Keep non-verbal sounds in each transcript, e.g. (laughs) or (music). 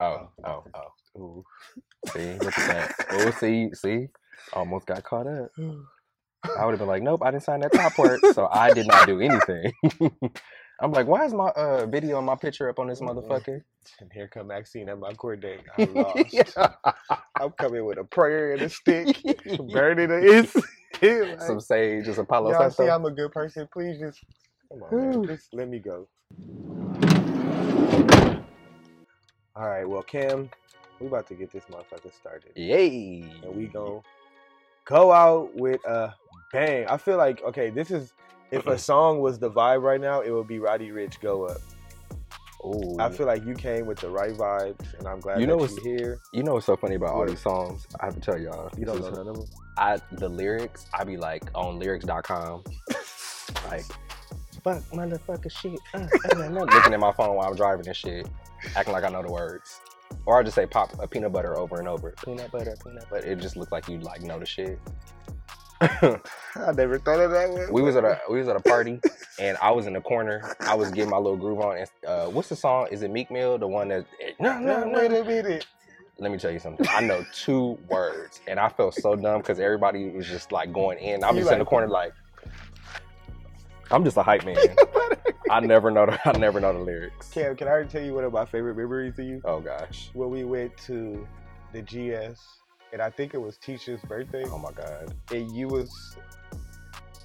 Oh, oh, oh. Ooh. See, look at that. Oh, see, see, almost got caught up. I would have been like, nope, I didn't sign that top part, so I did not do anything. (laughs) I'm like, why is my uh, video and my picture up on this motherfucker? And here come Maxine at my court date. I'm (laughs) lost. I'm coming with a prayer and a stick, (laughs) burning it. Like, Some sage, just Apollo y'all see. I'm a good person. Please just come on, man. Just let me go. All right, well, Cam, we about to get this motherfucker started, Yay! and we go go out with a bang. I feel like okay, this is if a (clears throat) song was the vibe right now, it would be Roddy Ricch "Go Up." Ooh. I feel like you came with the right vibes, and I'm glad You know that what's- you're here. You know what's so funny about all these songs? I have to tell y'all. You don't know none of them. I the lyrics, I be like on lyrics.com. (laughs) like fuck motherfucker shit. Uh, uh, uh, uh, looking at my phone while I'm driving and shit. Acting like I know the words. Or I just say pop a peanut butter over and over. Peanut butter, peanut butter. It just looks like you like know the shit. (laughs) I never thought of that one. we was at a we was at a party and I was in the corner. I was getting my little groove on. And, uh, what's the song? Is it Meek Mill? The one that no no No, wait a minute. Let me tell you something. I know two words, and I felt so dumb because everybody was just like going in. I'm You just in the corner like, I'm just a hype man. (laughs) I never know the I never know the lyrics. Cam, can I already tell you one of my favorite memories of you? Oh gosh. When we went to the GS, and I think it was Tisha's birthday, Oh my god. and you was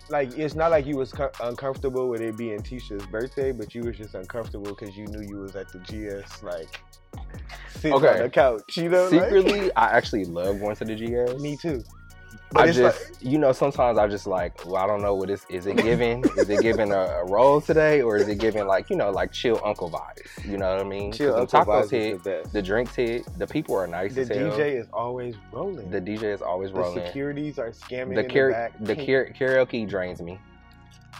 like, it's not like you was co- uncomfortable with it being Tisha's birthday, but you was just uncomfortable because you knew you was at the GS, like sitting on Okay. the couch. You know, like- Secretly, I actually love going to the GS. me too. But I just, like, you know, sometimes I just like, well, I don't know what is. Is it giving? is it giving a, a roll today, or is it giving like, you know, like chill uncle vibes? You know what I mean? chill, Uncle tacos Vibes hit, the the drinks hit, the people are nice The. DJ is always rolling. the DJ is always rolling. The securities are scamming the, in kara- the back. the kara- karaoke drains me.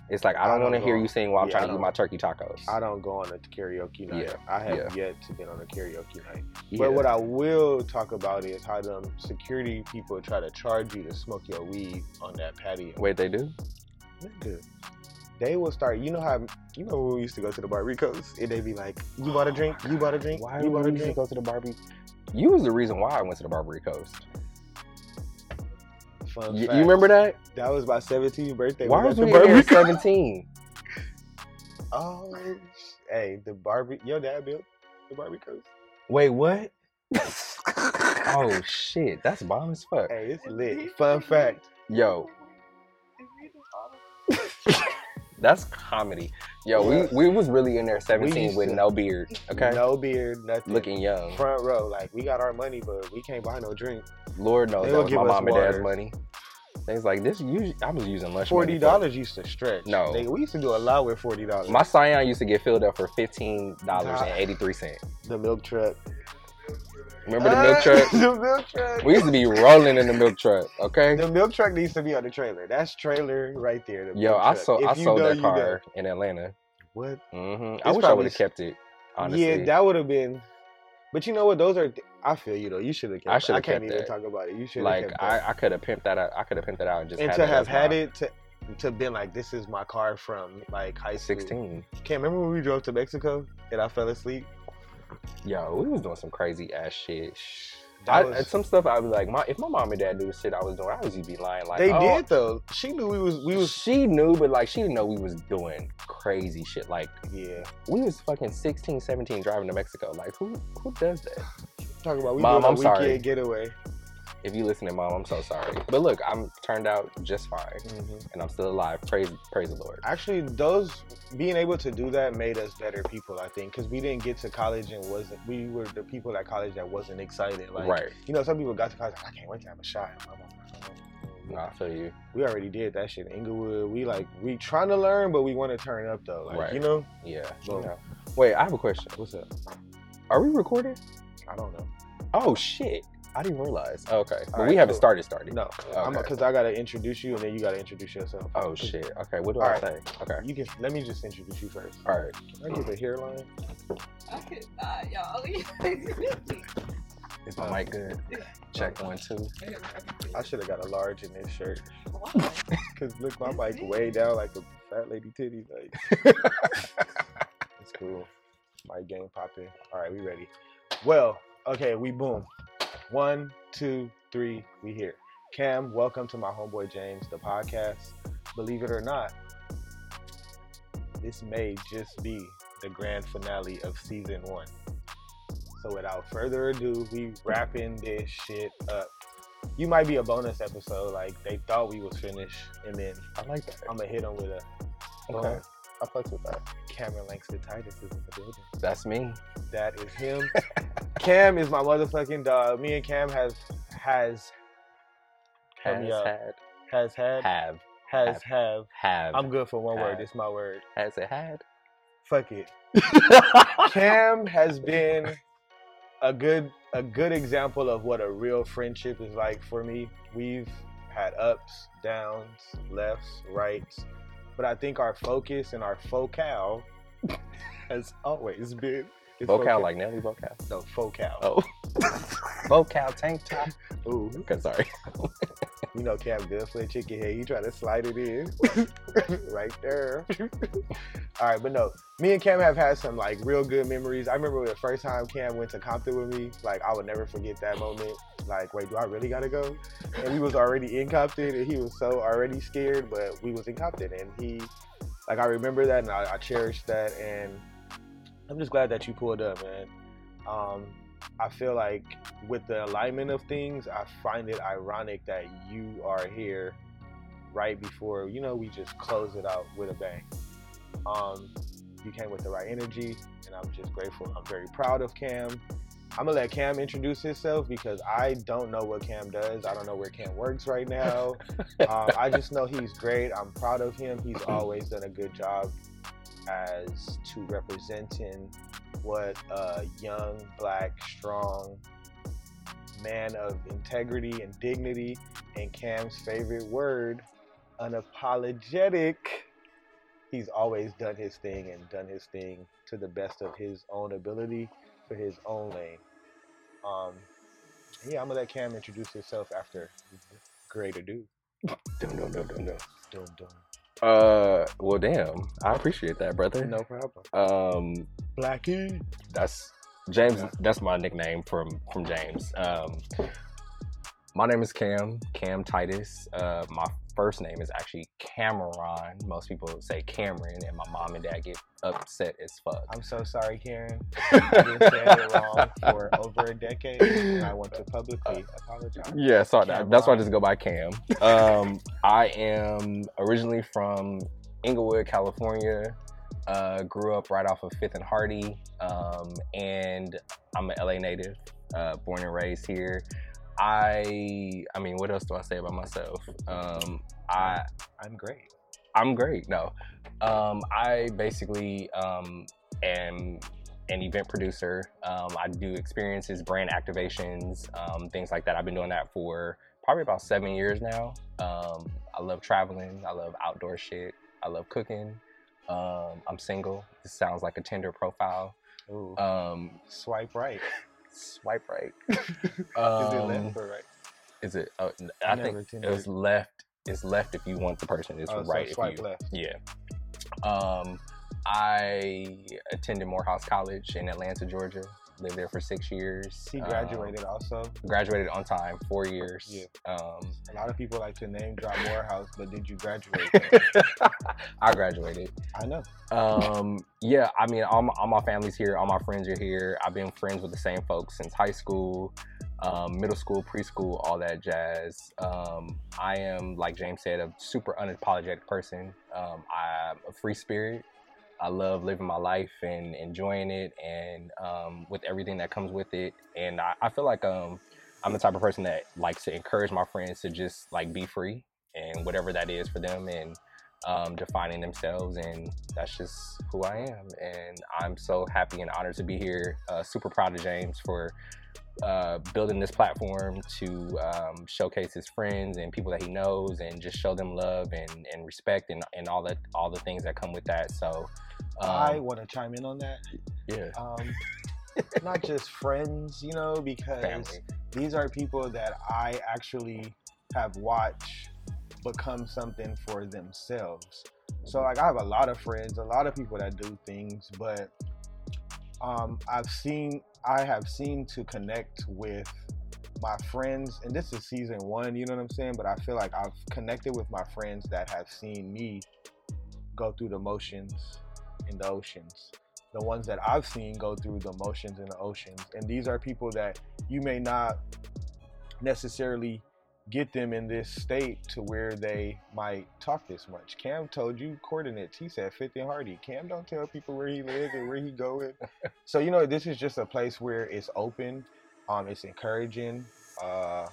It's like I don't don't want to hear you sing while I'm trying to eat my turkey tacos. I don't go on a karaoke night. Yeah, I have yeah. yet to get on a karaoke night. Yeah. But what I will talk about is how them security people try to charge you to smoke your weed on that patio. Wait, they do? Nigga, They will start. You know how you know when we used to go to the Barbicos and they'd be like, "You bought a drink? You bought a drink? Why you bought a to drink?" go to the Barbie? You was the reason why I went to the Barbary Coast. Fun Y- you remember that? That was my 17th birthday. why we was at we the in at 17? Oh, hey, the Barbie. Your dad built the Barbie Barbicos. Wait, what? (laughs) oh shit, that's bomb as fuck. Hey, it's lit. (laughs) Fun fact. Yo, that's comedy. Yo, Yeah. we, we was really in there 17 with to- no beard. Okay, No beard, nothing. looking young. front row. Like we got our money, but we can't buy no drink. Lord knows They that was give my mom and dad's money. Things like this. Usually, I was using lunch. Forty dollars used to stretch. No. Nigga, we used to do a lot with forty dollars. My Scion used to get filled up for fifteen dollars and eighty three cents. the milk truck. Remember the milk truck? (laughs) the milk truck. We used to be rolling in the milk truck. Okay. the milk truck needs to be on the trailer. That's trailer right there. the Yo, I sold I sold know, that you know. car in Atlanta. What? hmm I wish I would have kept it. Honestly, Yeah, that would have been. But you know what? Those are. I feel you though. You should have kept. I shoulda I can't even that. talk about it. You should like kept I. I could have pimped that out. I could have pimped that out and just and had to have had my it to to been like this is my car from like high school. sixteen. Can't remember when we drove to Mexico and I fell asleep. Yo, we was doing some crazy ass shit. I, was- some stuff I'd be like, my if my mom and dad knew the shit I was doing, I was just be lying. Like they oh, did though. She knew we was we was She knew, but like she didn't know we was doing crazy shit. Like yeah. we was fucking 16, 17 driving to Mexico. Like who who does that? Talking about we Mom, doing a I'm sorry. weekend getaway. If you listen to mom, I'm so sorry. But look, I'm turned out just fine, Mm-hmm. and I'm still alive. Praise praise the Lord. Actually, those being able to do that made us better people. I think because we didn't get to college and wasn't we were the people at college that wasn't excited. Like right. you know, some people got to college. Like, I can't wait to have a shot. I feel you. We already did that shit in Inglewood. We like we trying to learn, but we want to turn up though. Like Right. you know, Yeah. Yeah. Wait, I have a question. what's up? Are we recording? I don't know. Oh shit! I didn't realize. Oh, okay, but All we haven't cool. started. Started. No, Okay. because I gotta introduce you and then you gotta introduce yourself. Oh shit. Okay. What do All I right. say? Okay. You can let me just introduce you first. All right. Can I get the hairline? I could not, y'all. (laughs) Is my mic good? Check one two. I should have got a large in this shirt. Why? (laughs) Cause look, my mic way down like a fat lady titty. Like (laughs) it's cool. My game popping. All right, we ready. Well, Okay, we boom. One, two, three, we here. Cam, welcome to my homeboy James, the podcast. Believe it or not, this may just be the grand finale of season one. So without further ado, we wrapping this shit up. You might be a bonus episode, like they thought we was finished, and then I like that. I'm gonna hit them with a Okay. Boom. I fucks with that. Cameron Langston Titus is in the building. That's me. That is him. (laughs) Cam is my motherfucking dog. Me and Cam has has Help Has me out. had. has had Have. has have. Have. I'm good for one word. It's my word. Has it had? Fuck it. (laughs) Cam has been a good a good example of what a real friendship is like for me. We've had ups, downs, lefts, rights, but I think our focus and our focal (laughs) has always been it's Vocal like Nelly vocal. no focal. Oh. (laughs) vocal tank top. Ooh, Okay, sorry. (laughs) you know Cam good for a chicken head. You try to slide it in (laughs) (laughs) right there. (laughs) All right, but no, me and Cam have had some like real good memories. I remember the first time Cam went to Compton with me. Like I would never forget that moment. Like, wait, do I really gotta go? And we was already in Compton, and he was so already scared, but we was in Compton, and he, like, I remember that, and I, I cherish that, and I'm just glad that you pulled up, man. Um, I feel like with the alignment of things, I find it ironic that you are here right before you know we just close it out with a bang. Um, you came with the right energy, and I'm just grateful. I'm very proud of Cam. I'm gonna let Cam introduce himself because I don't know what Cam does. I don't know where Cam works right now. (laughs) um, I just know he's great. I'm proud of him. He's always done a good job as to representing what a young, black, strong man of integrity and dignity, and Cam's favorite word, unapologetic. He's always done his thing and done his thing to the best of his own ability for his own lane. Um, yeah, I'm gonna let Cam introduce himself after great ado. Dum, dum, dum, dum, dum. Dum, dum. Uh, well, damn. I appreciate that, brother. No problem. Um, Blackie. that's James. Yeah. That's my nickname from from James. Um, my name is Cam. Cam Titus. Uh, my first name is actually Cameron. Most people say Cameron, and my mom and dad get upset as fuck. I'm so sorry, Karen. I've been saying it wrong for over a decade, and I want to publicly apologize. Yeah, so that, that's why I just go by Cam. Um, I am originally from Inglewood, California. Uh, grew up right off of Fifth and Hardy, um, and I'm an LA native, uh, born and raised here. I, I mean, what else do I say about myself? Um, I, I'm great. I'm great. No, um, I basically um, am an event producer. Um, I do experiences, brand activations, um, things like that. I've been doing that for probably about seven years now. Um, I love traveling. I love outdoor shit. I love cooking. Um, I'm single. This sounds like a Tinder profile. Ooh. Um, Swipe right. (laughs) swipe right. (laughs) Is it Um, left or right? Is it? Oh, I think it's left. It's left if you want the person. It's Oh, so right if you. left. Yeah. Um, I attended Morehouse College in Atlanta, Georgia. Lived there for six years. He Um, graduated also. graduated on time, four years. Yeah. Um, A lot of people like to name drop Morehouse, but did you graduate? (laughs) I graduated. I know. Um, yeah, I mean, all my, all my family's here. All my friends are here. I've been friends with the same folks since high school, um, middle school, preschool, all that jazz. Um, I am, like James said, a super unapologetic person. Um, I'm a free spirit. I love living my life and enjoying it, and um, with everything that comes with it. And I, I feel like um, I'm the type of person that likes to encourage my friends to just like be free and whatever that is for them, and um, defining themselves, and that's just who I am. And I'm so happy and honored to be here. Uh, super proud of James for uh, building this platform to um, showcase his friends and people that he knows, and just show them love and, and respect and, and all that all the things that come with that. So, um, I want to chime in on that. yeah, Um, (laughs) not just friends, you know, because family. these are people that I actually have watched become something for themselves. So like I have a lot of friends, a lot of people that do things, but um, I've seen I have seemed to connect with my friends, and this is season one, you know what I'm saying? But I feel like I've connected with my friends that have seen me go through the motions in the oceans. The ones that I've seen go through the motions in the oceans. And these are people that you may not necessarily get them in this state to where they might talk this much. Cam told you coordinates. He said 50 Hardy. Cam don't tell people where he lives and where he going. (laughs) so you know this is just a place where it's open, um, it's encouraging. Uh,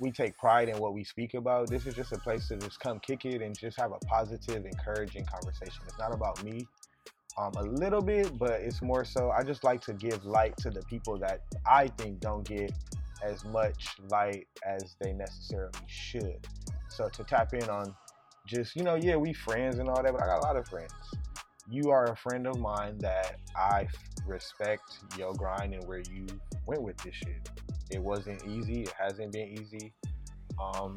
we take pride in what we speak about. This is just a place to just come kick it and just have a positive, encouraging conversation. It's not about me. Um, a little bit, but it's more so I just like to give light to the people that I think don't get as much light as they necessarily should. So to tap in on just, you know, yeah, we friends and all that, but I got a lot of friends. You are a friend of mine that I respect your grind and where you went with this shit. It wasn't easy. It hasn't been easy. Um,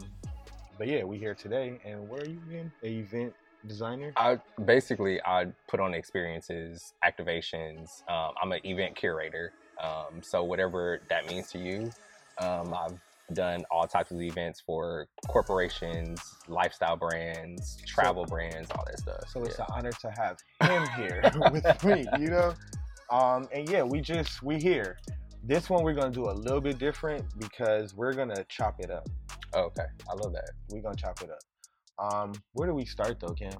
but yeah, we here today. And where are you in? A event designer? I basically I put on experiences, activations. Um, I'm an event curator. Um, so whatever that means to you, um, I've done all types of events for corporations, lifestyle brands, travel brands, all that stuff. So it's yeah. an honor to have (laughs) him here (laughs) with me, you know? Um, and yeah, we just, we here. This one we're gonna do a little bit different because we're gonna chop it up. Oh, okay, I love that. We're gonna chop it up. Um, where do we start though, Cam?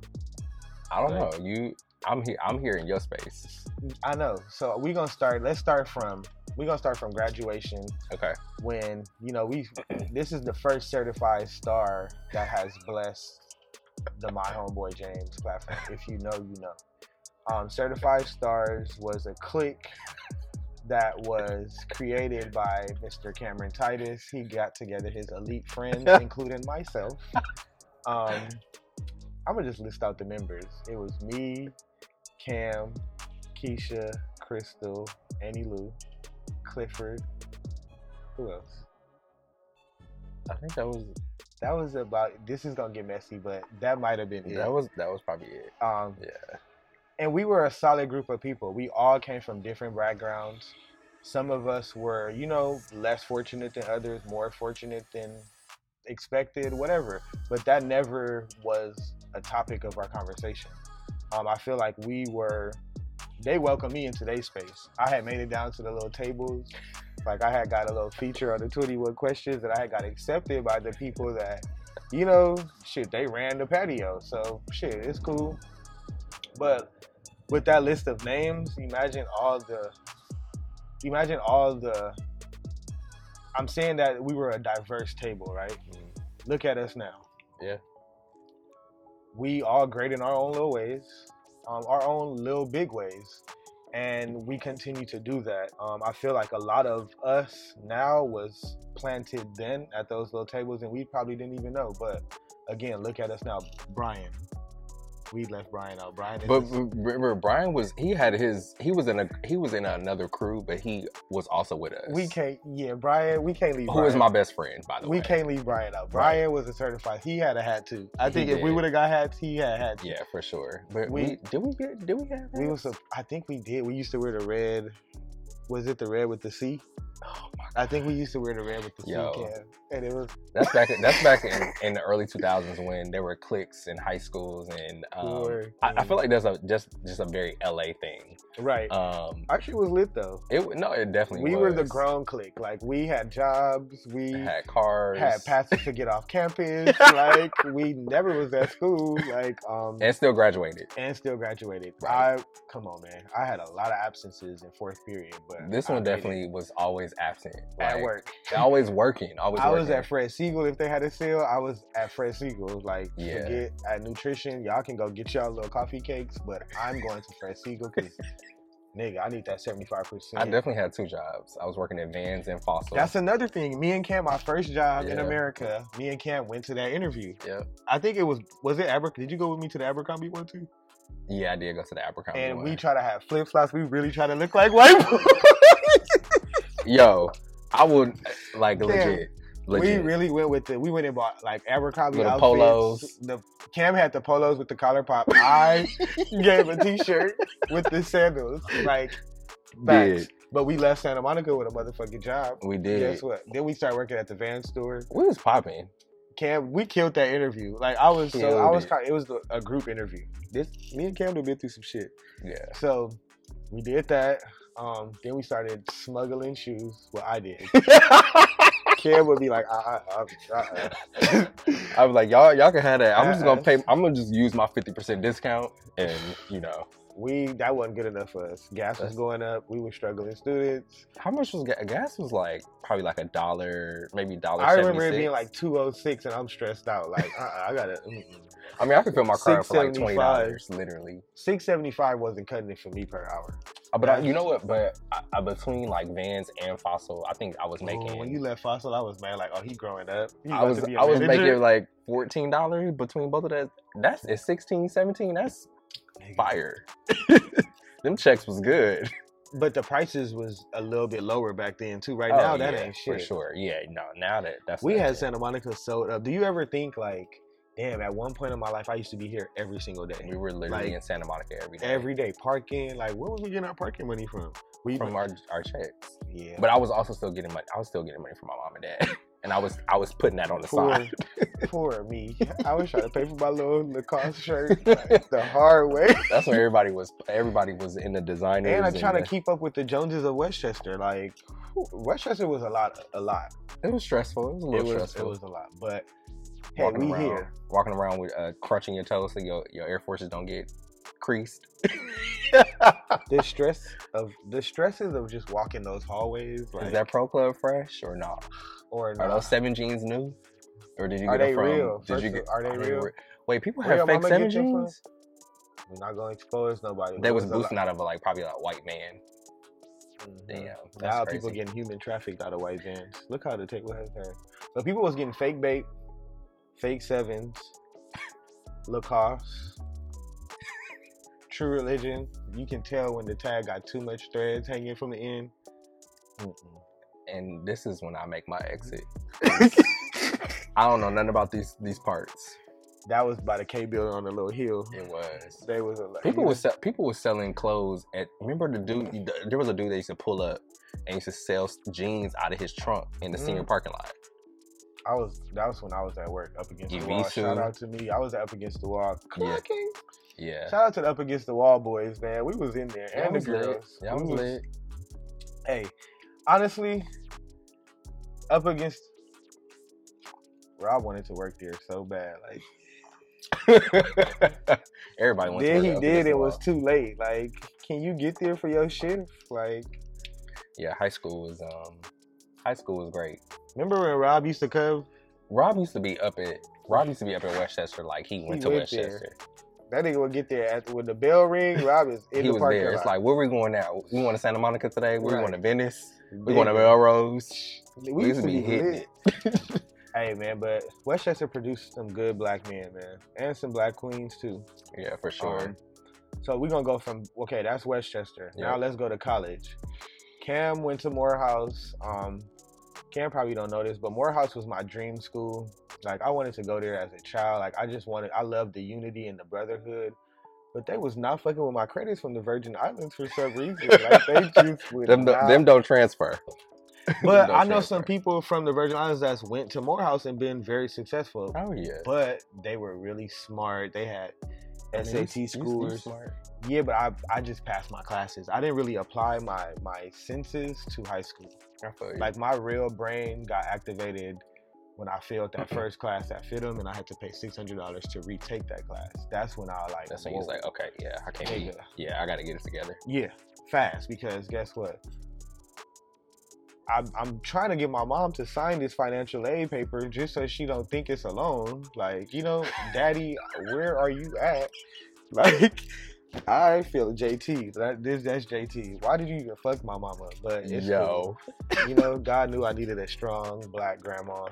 I don't Right. know you. I'm here. I'm here in your space. I know. So we're gonna start. Let's start from. We're gonna start from graduation Okay. when you know we. (clears throat) This is the first certified star that has blessed the My Homeboy James platform. If you know, you know. Um, certified stars was a clique that was created by Mr. Cameron Titus. He got together his elite friends, (laughs) including myself. Um, I'm gonna just list out the members. It was me, Cam, Keisha, Crystal, Annie Lou, Clifford. Who else? I think that was That was about. This is gonna get messy, but that might have been it. that was that was probably it. Um, Yeah. and we were a solid group of people. We all came from different backgrounds. Some of us were, you know, less fortunate than others, more fortunate than expected, whatever. But that never was a topic of our conversation. Um, I feel like we were. They welcomed me into their space. I had made it down to the little tables. Like I had got a little feature on the 21 questions, that I had got accepted by the people that, you know, shit, they ran the patio. So shit, it's cool. But with that list of names, imagine all the imagine all the I'm saying that we were a diverse table, right? Mm-hmm. Look at us now. Yeah. We all great in our own little ways, um, our own little big ways. And we continue to do that. Um, I feel like a lot of us now was planted then at those little tables, and we probably didn't even know. But again, look at us now, Brian. We left Brian out. Brian is But remember, Brian was he had his he was in a he was in another crew, but he was also with us. We can't. Yeah, Brian. We can't leave. Who Brian. is my best friend, by the We way? We can't leave Brian out. Brian was a certified. He had a hat too. I He think if we would have got hats, he had hats. Yeah, for sure. But We- we, did we get did we have We that? was. a- I think we did. We used to wear the red. Was it the red with the C? Oh my I think we used to wear the red with the Yo. Can, and it was That's back. That's back in, (laughs) in the early 2000s when there were cliques in high schools, and um, Sure. I, I feel like that's a just just a very LA thing. right. Um, Actually, it was lit though. it no, it definitely We was. were the grown clique. Like we had jobs. We had cars, had passes to get off campus. (laughs) like we never was at school. Like um. and still graduated. and still graduated. Right. I come on, man. I had a lot of absences in fourth period, but This I one definitely was always absent. at work. always working. (laughs) Always. I was at Fred Segal if they had a sale. I was at Fred Segal. Like, Yeah. forget at nutrition. Y'all can go get y'all little coffee cakes, but I'm going to Fred Segal because, (laughs) nigga, I need that 75%. I definitely had two jobs. I was working at Vans and Fossil. That's another thing. Me and Cam, my first job in America, me and Cam went to that interview. Yeah. I think it was, was it Abercrombie? Did you go with me to the Abercrombie one too? Yeah, I did go to the Abercrombie And one. we try to have flip flops. We really try to look like white (laughs) people. Yo, I would like Damn. legit. Legit. We really went with the. We went and bought like Abercrombie Little outfits. polos. The Cam had the polos with the collar pop. I (laughs) gave a T-shirt with the sandals. Like Facts. Did. But we left Santa Monica with a motherfucking job. We did. Guess what? Then we started working at the van store. We was popping. Cam, we killed that interview. Like I was so I was it. kind. It was a group interview. This me and Cam have been through some shit. Yeah. So we did that. Um, then we started smuggling shoes. Well, I did. (laughs) Cam would be like, uh, uh, uh, (laughs) I was like, y'all, y'all can have that. I'm just gonna Uh-uh. pay. I'm gonna just use my 50% discount, and you know, we that wasn't good enough for us. Gas was going up. We were struggling students. how much was gas? Gas was like probably like a dollar, maybe dollar. I remember it being like two oh six, and I'm stressed out. Like, uh, I gotta. mm-mm. (laughs) I mean, I could fill my car up for like twenty $6.75. literally. Six seventy five wasn't cutting it for me per hour. Uh, But I, you know what? But I, I, between like Vans and Fossil, I think I was making. Oh, when you left Fossil, I was mad. Like, oh, he growing up. He I was to be a I was making like fourteen dollars between both of that. That's it's 16, 17. That's fire. (laughs) Them checks was good. (laughs) But the prices was a little bit lower back then too. Right Oh, now, that yeah, ain't for sure. Yeah, no, now that that's We had it. Santa Monica sold up. Do you ever think like, damn? At one point in my life, I used to be here every single day, We were literally like, in Santa Monica every day. every day parking. Like, where was we getting our parking money from? We from our our checks. yeah. But I was also still getting money. I was still getting money from my mom and dad, (laughs) and I was I was putting that on the poor, side. (laughs) poor me. I was trying to pay for my little Lacoste shirt like, the hard way, (laughs) That's when everybody was everybody was in the designers. and I'm trying to the- keep up with the Joneses of Westchester. Like, Westchester was a lot, a lot. It was stressful. It was a It little was, stressful. it was a lot. But hey, walking we around, here. walking around with uh, crunching your toes so your your Air Forces don't get creased. (laughs) The stress of the stresses of just walking those hallways. Like, Is that Pro Club fresh or not? Or Are those seven jeans new? Or did you get them from? real? Did First you get? Are they real? re- Wait, people have fake seven jeans. We're not going to expose nobody. They was it a lot- boosting out of a like probably a white man. Mhm. Damn, that's Now crazy. people getting human trafficked out of white vans. Look how the table has turned. So people was getting fake bait, fake sevens, Lacoste, True Religion. You can tell when the tag got too much threads hanging from the end. Mm-mm. And this is when I make my exit. (laughs) I don't know nothing about these these parts. That was by the K building on the little hill. It was. They was a. People was sell, people was selling clothes at. Remember the dude? There was a dude that used to pull up and used to sell jeans out of his trunk in the senior Mm. parking lot. I was that was when I was at work up against the wall. Shout out to me. I was up against the wall. Yeah. Clocking. Yeah, Shout out to the up against the wall boys, man. We was in there and the was lit. girls. Y'all was was- lit. Hey, honestly, up against Rob wanted to work there so bad. Like (laughs) Everybody went. then to he did, it was too late. Like, can you get there for your shift? Like, Yeah, high school was um, high school was great. remember when Rob used to come? Rob used to be up at Rob used to be up at Westchester like he went He to went there. Westchester. That nigga would get there at when the bell ring. Rob is in he the was parking there. lot. It's like where are we going now? We going to Santa Monica today? We Right. going to Venice? We going to Nigga. Melrose? We, We used to be hitting lit. (laughs) Hey man, but Westchester produced some good black men, man, and some black queens too. Yeah, for sure. Um, so we're gonna go from okay, that's Westchester. Now let's go to college. Cam went to Morehouse. Um, Cam probably don't know this, but Morehouse was my dream school. Like I wanted to go there as a child. Like I just wanted, I loved the unity and the brotherhood. But they was not fucking with my credits from the Virgin Islands for some reason. Like they (laughs) just would them, not. them don't transfer. (laughs) but Don't I know some people from the Virgin Islands that's went to Morehouse and been very successful. Oh yeah. But they were really smart. They had I mean, SAT you- you scores. Yeah, but I I just passed my classes. I didn't really apply my my senses to high school. I. Like my real brain got activated when I failed that mm-hmm. first class at FIDM and I had to pay six hundred dollars to retake that class. That's when I like. That's when he's like, okay, yeah, I can't be. Yeah, I got to get it together. Yeah, fast because guess what? I'm, I'm trying to get my mom to sign this financial aid paper just so she don't think it's a loan. Like, you know, daddy, where are you at? (laughs) Like, I feel JT. That this that's JT. Why did you even fuck my mama? But it's Yo, cool. you know, God knew I needed a strong black grandma.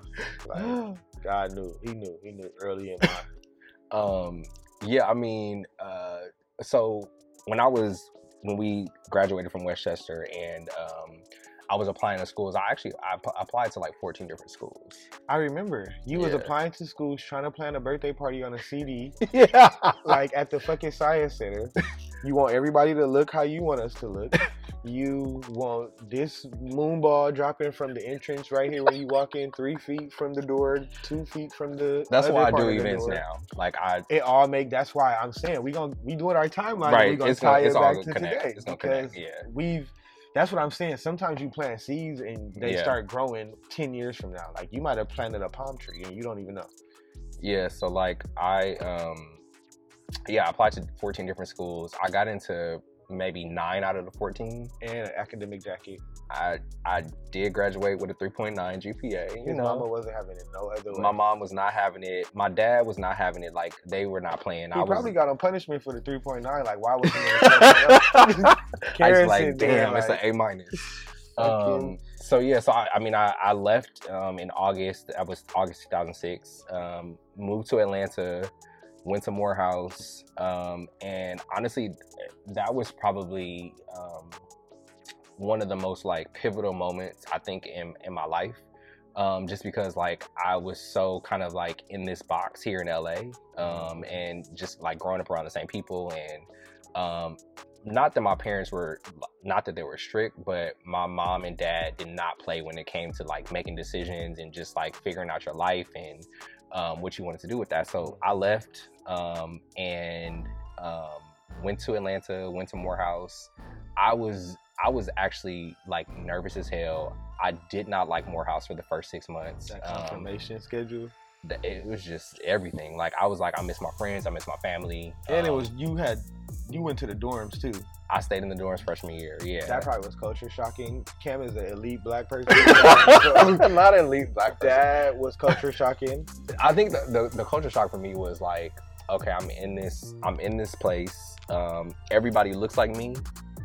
Like, (gasps) God knew. He knew. He knew early in my. (laughs) um, yeah, I mean, uh, so when I was when we graduated from Westchester and um, I was applying to schools, I actually I p- applied to like 14 different schools. I remember you was applying to schools trying to plan a birthday party on a CD. (laughs) yeah, like at the fucking science center. You want everybody to look how you want us to look. (laughs) You want this moon ball dropping from the entrance right here when you walk in, three feet from the door, two feet from the. That's why I do events door. now. Like I It all make. That's why I'm saying we gonna we doing our timeline. right, We gonna it's tie gonna, it's it all back to connect. today It's gonna because connect. Yeah. we've. That's what I'm saying. Sometimes you plant seeds and they Yeah. start growing ten years from now. Like you might have planted a palm tree and you don't even know. Yeah, so like I um yeah, I applied to 14 different schools. I got into maybe 9 out of the 14. And an academic jacket. I I did graduate with a 3.9 GPA, you His know. mama wasn't having it no other way. my mom was not having it. My dad was not having it. Like they were not playing. He I probably was got on punishment for the 3.9. Like, why was he (laughs) (laughs) I was like, damn, it's like, an A minus. (laughs) Um, so yeah, so I, I mean, I, I left um, in August. That was August 2006. Um, moved to Atlanta, went to Morehouse, um, and honestly, that was probably um, one of the most like pivotal moments I think in in my life. Um, just because like I was so kind of like in this box here in LA, um, and just like growing up around the same people and um, not that my parents were not that they were strict but my mom and dad did not play when it came to like making decisions and just like figuring out your life and um, what you wanted to do with that. So i left um, and um, went to atlanta went to morehouse. I was i was actually like nervous as hell. I did not like morehouse for the first six months. That Um, confirmation schedule. The- it was just everything like i was like i miss my friends i miss my family And it Um, was, you had, you went to the dorms too. i stayed in the dorms freshman year yeah That probably was culture shocking. Cam is an elite black person. (laughs) (laughs) not at least black person. that was culture shocking. I think the, the the culture shock for me was like, okay, I'm in this, I'm in this place. Um, everybody looks like me,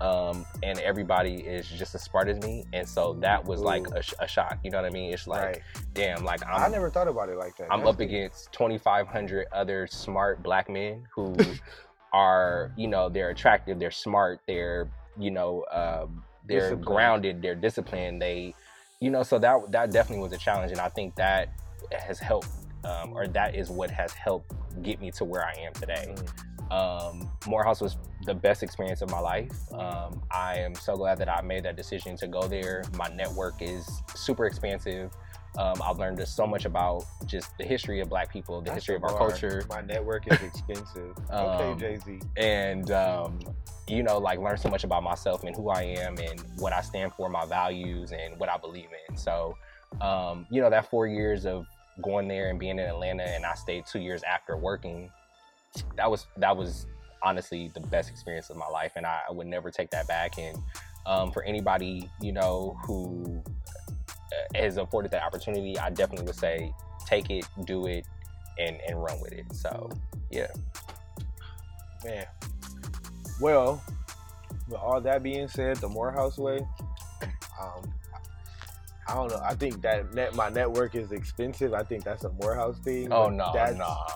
um, and everybody is just as smart as me, and so that was like a, sh- a shock. You know what I mean? It's like, right. damn, like i I'm never thought about it like that. I'm That's up against 2,500 other smart black men who (laughs) are, you know, they're attractive, they're smart, they're, you know, um, they're Disciplined. grounded, they're disciplined, they, you know, so that that definitely was a challenge, and I think that has helped, um, or that is what has helped get me to where I am today. Mm. Um, Morehouse was the best experience of my life. Um, I am so glad that I made that decision to go there. My network is super expansive. Um, I've learned so much about just the history of Black people, the That's history of our bar. culture, My network is expensive. (laughs) Um, okay, Jay Z. and um, you know, like learn so much about myself and who I am and what I stand for, my values and what I believe in. So, um, you know, that four years of going there and being in Atlanta, and I stayed two years after working. That was that was honestly the best experience of my life, and I, I would never take that back. And um, for anybody you know who uh, has afforded that opportunity, I definitely would say take it, do it, and and run with it. So yeah. Man. Well, with all that being said, the Morehouse way, um, I don't know. I think that net, my network is expensive. I think that's a Morehouse thing. Oh no, that's, nah.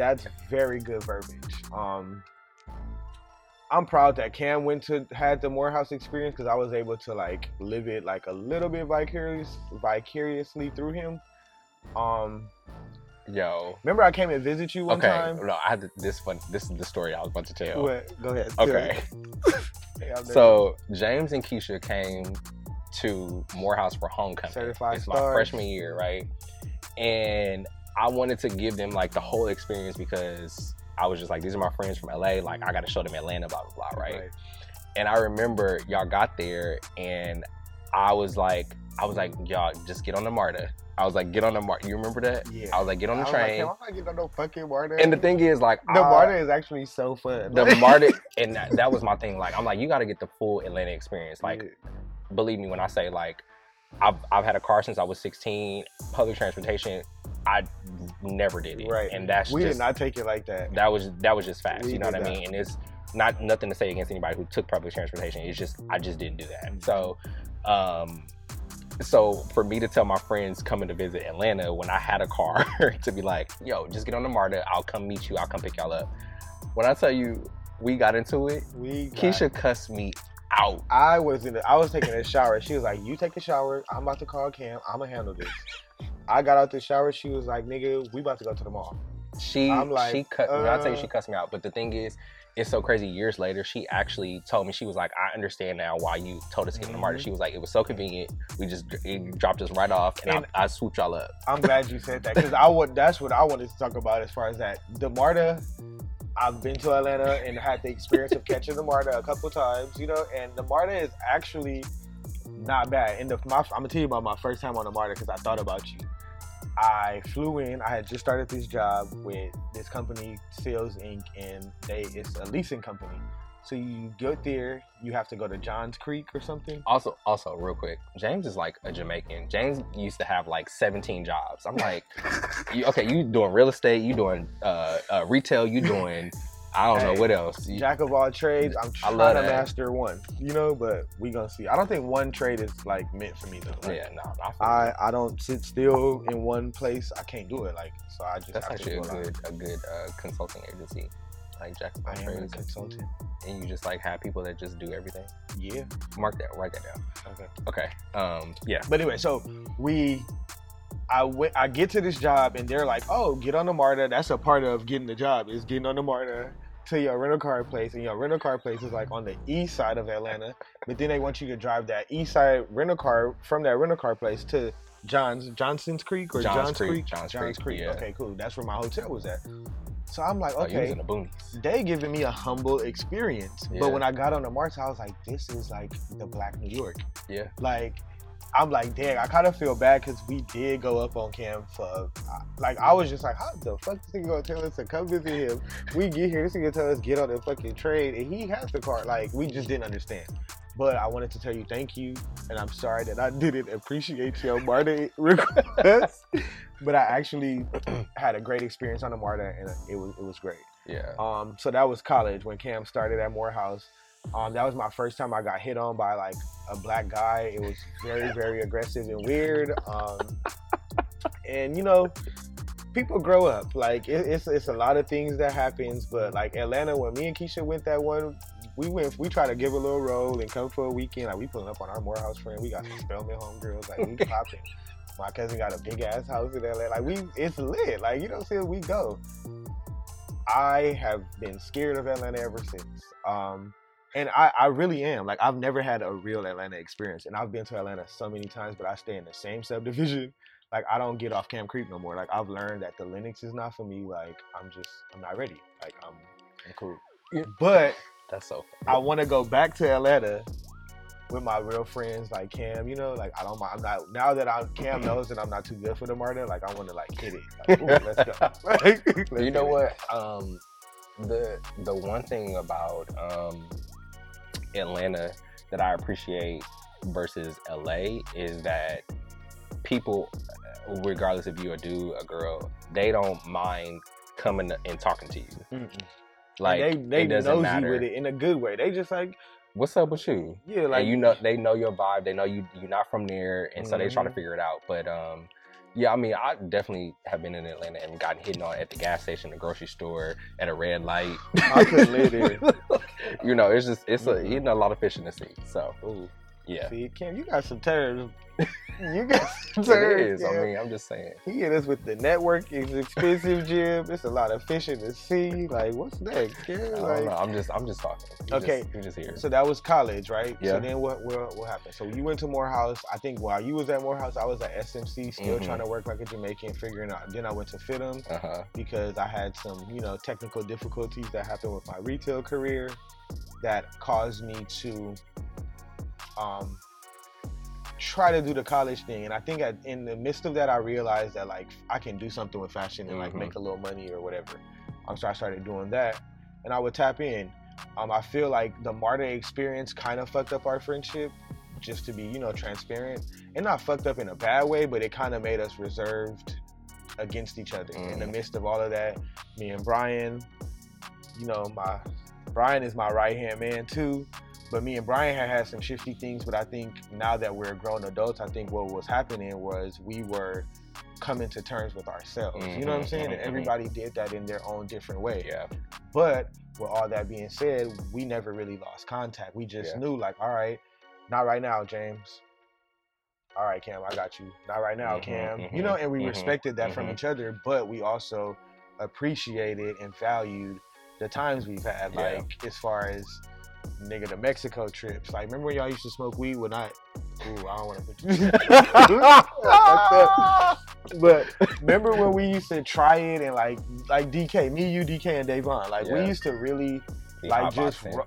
That's very good verbiage. Um, I'm proud that Cam went to had the Morehouse experience because I was able to like live it like a little bit vicarious vicariously through him. Um, Yo. remember I came and visit you one okay. time. No, I had to, this fun. This is the story I was about to tell. What? Go ahead. Okay. (laughs) So James and Keisha came to Morehouse for homecoming. Certified it's my stars. freshman year, right? And I wanted to give them like the whole experience because I was just like, these are my friends from LA. Like I got to show them Atlanta, blah blah blah, right? And I remember y'all got there, and I was like, I was like, y'all just get on the MARTA. I was like, get on the MARTA. You remember that? Yeah. I was like, get on the I was like, train. "Damn, I'm not getting on no fucking MARTA. and the thing is, like, the I- MARTA is actually so fun. the (laughs) MARTA, and that, that was my thing. Like, I'm like, you got to get the full Atlanta experience. Like, Yeah. believe me when I say, like, I've I've had a car since I was 16. Public transportation, I never did it. right, and that's we just did not take it like that. that was that was just facts. We you know what I mean? And it's not nothing to say against anybody who took public transportation. It's just I just didn't do that. So, um, so for me to tell my friends coming to visit Atlanta when I had a car (laughs) to be like, yo, just get on the MARTA. I'll come meet you. I'll come pick y'all up. When I tell you we got into it, We got- Keisha cussed me out. I was in. The, I was taking a shower. She was like, "You take a shower. I'm about to call Cam. I'm gonna handle this." I got out the shower. She was like, "Nigga, we about to go to the mall." She I'm like, she cut. when I tell you uh, she cussed me out, but the thing is, it's so crazy. Years later, she actually told me she was like, "I understand now why you told us to get in the MARTA." Mhm. She was like, "It was so convenient. We just it dropped us right off, and, And- I, I swooped y'all up." I'm glad you said that because I would. That's what I wanted to talk about as far as that. The MARTA. I've been to Atlanta and had the experience of catching the MARTA a couple times, you know, and the MARTA is actually not bad. And the, my, I'm gonna tell you about my first time on the MARTA because I thought about you. I flew in. I had just started this job with this company, Sales Inc., and they it's a leasing company. So you get there, you have to go to Johns Creek or something. Also, also, real quick, James is like a Jamaican. James used to have like 17 jobs. I'm like, (laughs) you, okay, you doing real estate, you doing uh, uh, retail, you doing, I don't know what else. You- Jack of all trades. I'm I trying love to master one, you know, but we gonna see. I don't think one trade is like meant for me though. Like, yeah, no, I I I don't sit still in one place. I can't do it. Like so, I just That's have actually to a a good a good uh, consulting agency, like Jack of all trades, consultant. and you just like have people that just do everything. Yeah. Mark that, write that down. Okay. Okay. Um. Yeah. But anyway, so we. I went. I get to this job and they're like, "Oh, get on the MARTA. That's a part of getting the job is getting on the MARTA to your rental car place, and your rental car place is like on the east side of Atlanta. But then they want you to drive that east side rental car from that rental car place to Johns Johnson's Creek or Johns Johns, Creek, Creek. Johns Creek, yeah. Okay, cool. That's where my hotel was at. So I'm like, Oh, okay, in the they giving me a humble experience. Yeah. But when I got on the March, I was like, this is like the Black New York. Yeah. Like, I'm like, dang, I kind of feel bad because we did go up on Cam for, uh, like, I was just like, how the fuck is he gonna tell us to come visit him? We get here, this nigga tell us get on the fucking trade, and he has the car. Like, we just didn't understand. But I wanted to tell you thank you, and I'm sorry that I (laughs) didn't appreciate your MARTA request. But I actually had a great experience on the MARTA, and it was it was great. Yeah. Um, so that was college when Cam started at Morehouse. Um, that was my first time I got hit on by like a black guy. It was very, very aggressive and weird. Um, and you know, people grow up. Like it, it's it's a lot of things that happens. But like Atlanta, when me and Keisha went that one, we went. We try to give a little roll and come for a weekend. Like we pulling up on our Morehouse friend. We got some Spelman homegirls. Like we popping. My cousin got a big ass house in LA. Like we, it's lit. Like you know, see, we go. I have been scared of Atlanta ever since. Um, and I, I really am. Like I've never had a real Atlanta experience, and I've been to Atlanta so many times, but I stay in the same subdivision. (laughs) Like I don't get off Camp Creek no more. Like I've learned that the Lenox is not for me. Like I'm just I'm not ready. Like I'm I'm cool. But That's so. I want to go back to Atlanta with my real friends like Cam. You know, like I don't mind. I'm not now that I'm Cam knows that I'm not too good for the Marta. Like I want to like hit it. (laughs) Like, ooh, let's go. (laughs) Like, let's you know what? Um, the the one thing about um, Atlanta that I appreciate versus LA is that people, regardless if you're a dude, a girl, they don't mind coming and talking to you. Mm-mm. Like And they they it doesn't nosy matter. with it in a good way. They just like What's up with you? yeah, like and you know they know your vibe. They know you you're not from there, and so they try to Mhm. figure it out. But um, yeah, I mean, I definitely have been in Atlanta and gotten hit on at the gas station, the grocery store, at a red light. I couldn't live (laughs) you know, it's just it's a you know a lot of fish in the sea. So Ooh, yeah, see, Cam, you got some terms. (laughs) you got some it terms. I mean, I'm just saying. He hit us with the network is expensive, Jim. It's a lot of fish in the sea. Like, what's next? Cam? I don't Like, know. I'm just I'm just talking. You Okay. just, just here. So that was college, right? Yeah. So then what, what what happened? So you went to Morehouse. I think while you was at Morehouse, I was at SMC, still Mhm. trying to work like a Jamaican, figuring out. Then I went to FIDM Uh huh. because I had some, you know, technical difficulties that happened with my retail career that caused me to um try to do the college thing. And I think at, in the midst of that, I realized that like I can do something with fashion and like Mhm. make a little money or whatever. Um, so I started doing that, and I would tap in. Um, I feel like the Marta experience kind of fucked up our friendship, just to be you know transparent, and not fucked up in a bad way, but it kind of made us reserved against each other. In the Mhm. midst of all of that, me and Brian, you know, my Brian is my right hand man too. But me and Brian had had some shifty things. But I think now that we're grown adults, I think what was happening was we were coming to terms with ourselves. You know what I'm Mhm, saying? mhm, And everybody did that in their own different way. Yeah. But with all that being said, we never really lost contact. We just Yeah. knew, like, all right, not right now, James. All right, Cam, I got you. Not right now, Mhm, Cam. You mhm, know, and we respected that from each other, but we also appreciated and valued the times we've had, Yeah. like as far as nigga the Mexico trips. Like remember when y'all used to smoke weed when I Ooh, I don't want to put you. (laughs) (laughs) but remember when we used to try it and like like DK, me, you, DK, and Davon. Like we used to really Be like just ru-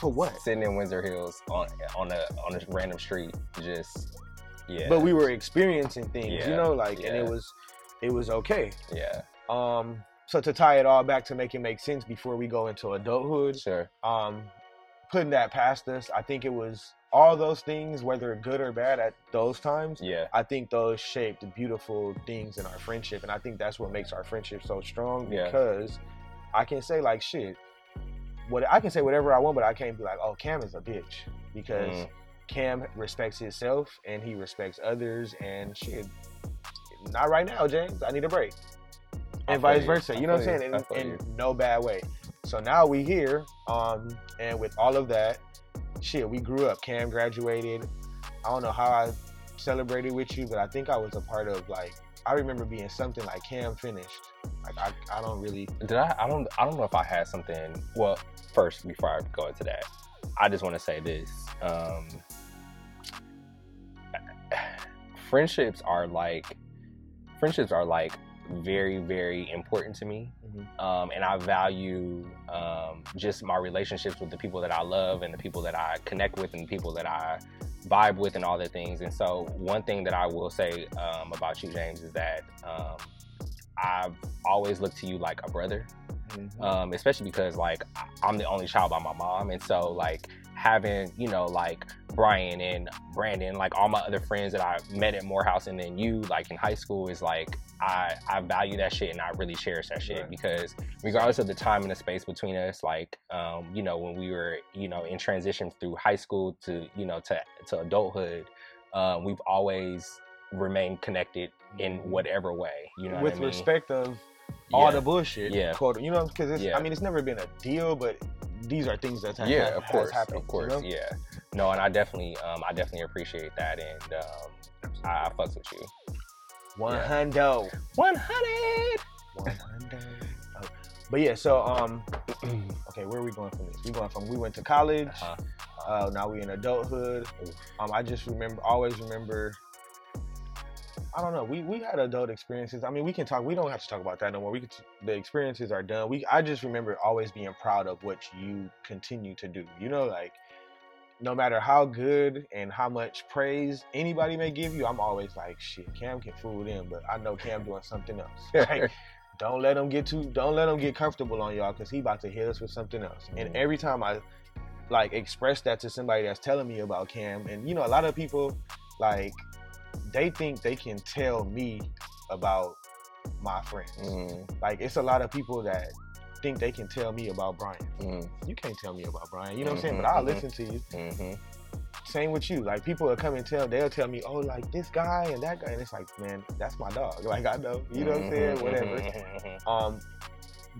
for what? sitting in Windsor Hills on on a on a random street, just yeah. But we were experiencing things, you know, like and it was it was okay. yeah, Um so to tie it all back to make it make sense before we go into adulthood, sure, um putting that past us, I think it was all those things, whether good or bad at those times, yeah, I think those shaped beautiful things in our friendship, and I think that's what makes our friendship so strong. Yeah. Because I can say like shit, what I can say whatever I want, but I can't be like, oh, Cam is a bitch because Mm. Cam respects himself and he respects others, and shit. Not right now, James. I need a break, and vice you. versa. You know what I'm saying? In, in no bad way. So now we here, um, and with all of that, shit, we grew up. Cam graduated. I don't know how I celebrated with you, but I think I was a part of like I remember being something like Cam finished. Like I, I don't really Did I? I don't. I don't know if I had something. Well, first before I go into that, I just want to say this. Um, (sighs) friendships are like friendships are like very very important to me. Um, and i value um, just my relationships with the people that i love and the people that i connect with and the people that i vibe with and all the things. And so one thing that i will say um, about you james is that um, i've always looked to you like a brother. Um, especially because like I'm the only child by my mom, and so like having you know like Brian and Brandon, like all my other friends that I met at Morehouse, and then you like in high school is like I I value that shit and I really cherish that shit Right. because regardless of the time and the space between us, like um, you know when we were you know in transition through high school to you know to to adulthood, um, we've always remained connected in whatever way. You know with I mean? respect of all Yeah. the bullshit. Yeah. quote, you know, because Yeah. I mean, it's never been a deal, but these are things that have, yeah, of course, happened, of you course, know? yeah. No, and I definitely, um, I definitely appreciate that, and um, I, I fucks with you. One hundo. One hundred. One hundo. Oh. But yeah, so um, (clears throat) okay, where are we going from this? We going from we went to college. Uh-huh. Uh, now we in adulthood. Um, I just remember, always remember. I don't know. We we had adult experiences. I mean, we can talk. We don't have to talk about that no more. We could, the experiences are done. We I just remember always being proud of what you continue to do. You know, like no matter how good and how much praise anybody may give you, I'm always like, shit, Cam can fool them, but I know Cam doing something else. (laughs) Like, (laughs) don't let him get too. Don't let him get comfortable on y'all because he about to hit us with something else. And Mhm. every time I like express that to somebody that's telling me about Cam, and you know, a lot of people like they think they can tell me about my friends. Mm, Like it's a lot of people that think they can tell me about Brian. mm, You can't tell me about Brian. You know what I'm saying? But I'll mhm. listen to you. hmm Same with you. Like people will come and tell, they'll tell me, oh, like this guy and that guy, and it's like, man, that's my dog. (laughs) Like I know, you know what I'm saying? Whatever. Um,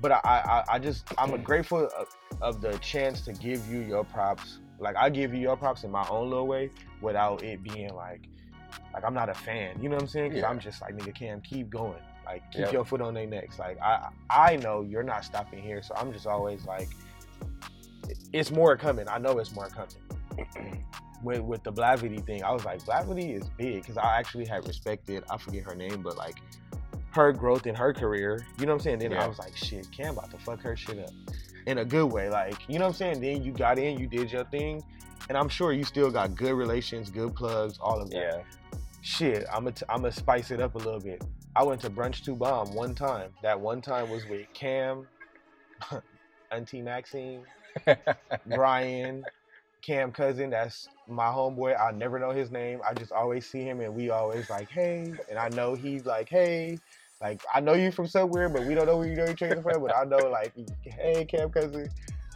but I, I, I just, I'm grateful of, of the chance to give you your props. Like I give you your props in my own little way, without it being like, like I'm not a fan. You know what I'm saying? Because Yeah. I'm just like, nigga, Cam, keep going. Like keep Yep. your foot on their necks. Like I, I know you're not stopping here, so I'm just always like, it's more coming. I know it's more coming. (clears throat) with with the Blavity thing, I was like, Blavity is big because I actually had respected. I forget her name, but like her growth in her career. You know what I'm saying? Then I was like, shit, Cam about to fuck her shit up in a good way. Like, you know what I'm saying? Then you got in, you did your thing, and I'm sure you still got good relations, good plugs, all of that. Yeah. Shit, I'm gonna I'm gonna spice it up a little bit. I went to brunch to bomb one time. That one time was with Cam, (laughs) Auntie Maxine, (laughs) Brian, Cam cousin. That's my homeboy. I never know his name. I just always see him, and we always like, hey, and I know he's like, hey. Like I know you from somewhere, but we don't know where you know each other from. But I know, like, hey, Cam cousin,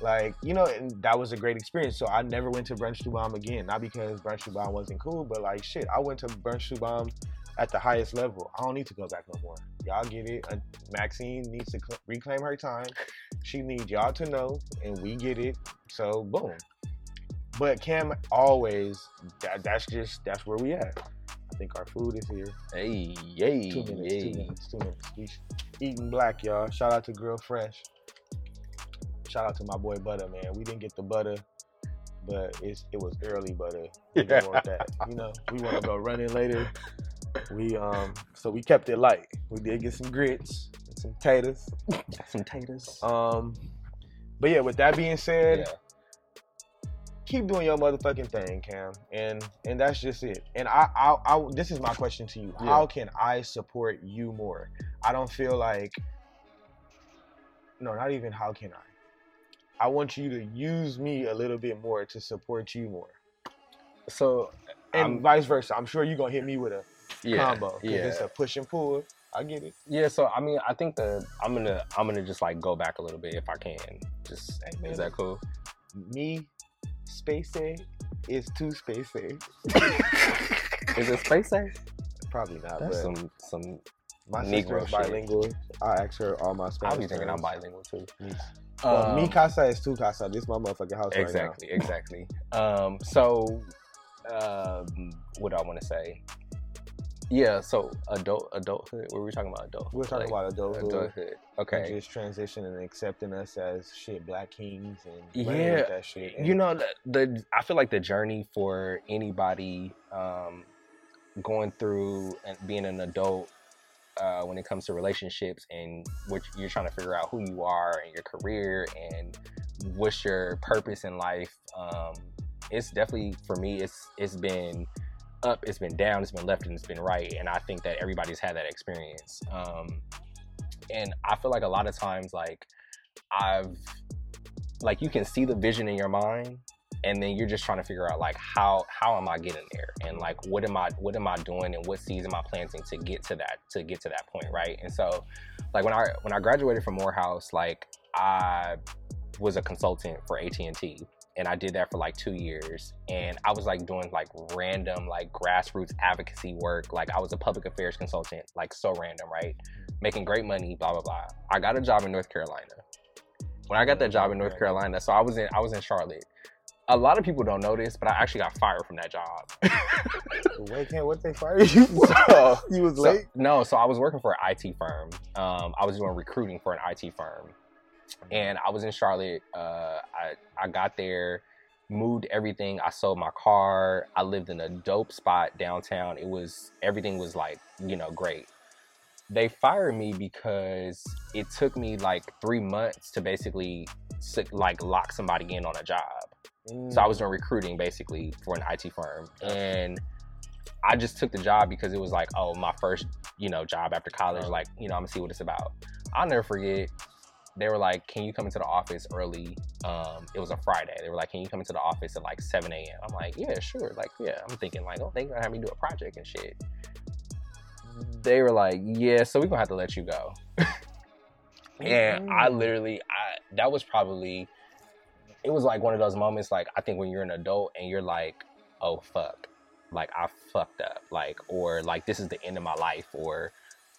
like you know, and that was a great experience. So I never went to brunch to bomb again. Not because brunch to bomb wasn't cool, but like shit, I went to brunch to bomb at the highest level. I don't need to go back no more. Y'all get it. Uh, Maxine needs to cl- reclaim her time. She needs y'all to know, and we get it. So boom. But Cam always that, that's just that's where we at. I think our food is here. Hey, yay, Two minutes, yay. two minutes, two minutes. We eating black, y'all. Shout out to Grill Fresh. Shout out to my boy Butter, man. We didn't get the butter, but it's it was early butter. (laughs) We didn't want that. You know, we want to go running later. We um, so we kept it light. We did get some grits and some taters. Some taters. Um, but yeah, with that being said, yeah. keep doing your motherfucking thing, Cam, and and that's just it. And I, I, I this is my question to you: Yeah. How can I support you more? I don't feel like, no, not even how can I. I want you to use me a little bit more to support you more, So and I'm- vice versa. I'm sure you're gonna hit me with a yeah, combo because yeah. it's a push and pull. I get it. Yeah, so I mean, I think the I'm gonna I'm gonna just like go back a little bit if I can. Just Hey, man. is that cool? Me, space A is too space A. (laughs) Is it space age? Probably not, That's but some some. My Negro sister's bilingual. I ask her all my Spanish. I'll be thinking I'm bilingual too. Me. Well, Um, casa is tu casa. This my motherfucking house exactly, exactly. Um, so um, what do I want to say? Yeah, so adult adulthood. What were we talking about? Adulthood. We're talking Like, about adulthood. adulthood. and Okay. Just transitioning and accepting us as shit black kings and Yeah, that shit. And you know the, the i feel like the journey for anybody um going through and being an adult uh when it comes to relationships and what you're trying to figure out who you are and your career and what's your purpose in life um it's definitely for me it's it's been up it's been down it's been left and it's been right and i think that everybody's had that experience. Um and i feel like a lot of times like i've like you can see the vision in your mind and then you're just trying to figure out like how how am i getting there? And like what am i what am i doing and what seeds am i planting to get to that to get to that point right? And so like when i when i graduated from morehouse like i was a consultant for at&t and i did that for like two years and i was like doing like random like grassroots advocacy work. Like i was a public affairs consultant like so random right? Making great money blah blah blah. I got a job in north carolina. When I got that job in North Carolina, so I was in I was in Charlotte. A lot of people don't know this, but I actually got fired from that job. (laughs) Wait, can't what they fired you (laughs) for? So- you was So- late. no, so I was working for an IT firm. Um, I was doing recruiting for an IT firm, and I was in Charlotte. Uh, I I got there, moved everything. I sold my car. I lived in a dope spot downtown. It was everything was like you know great. They fired me because it took me like three months to basically like lock somebody in on a job. So I was doing recruiting basically for an IT firm, and I just took the job because it was like, oh, my first, you know, job after college. Like, you know, I'm gonna see what it's about. I'll never forget. They were like, "Can you come into the office early?" Um, it was a Friday. They were like, "Can you come into the office at like 7 a.m.?" I'm like, "Yeah, sure." Like, yeah. I'm thinking like, "Oh, they gonna have me do a project and shit." They were like, "Yeah, so we're gonna have to let you go." (laughs) and I literally, I that was probably, it was like one of those moments. Like I think when you're an adult and you're like, "Oh fuck," like I fucked up, like or like this is the end of my life or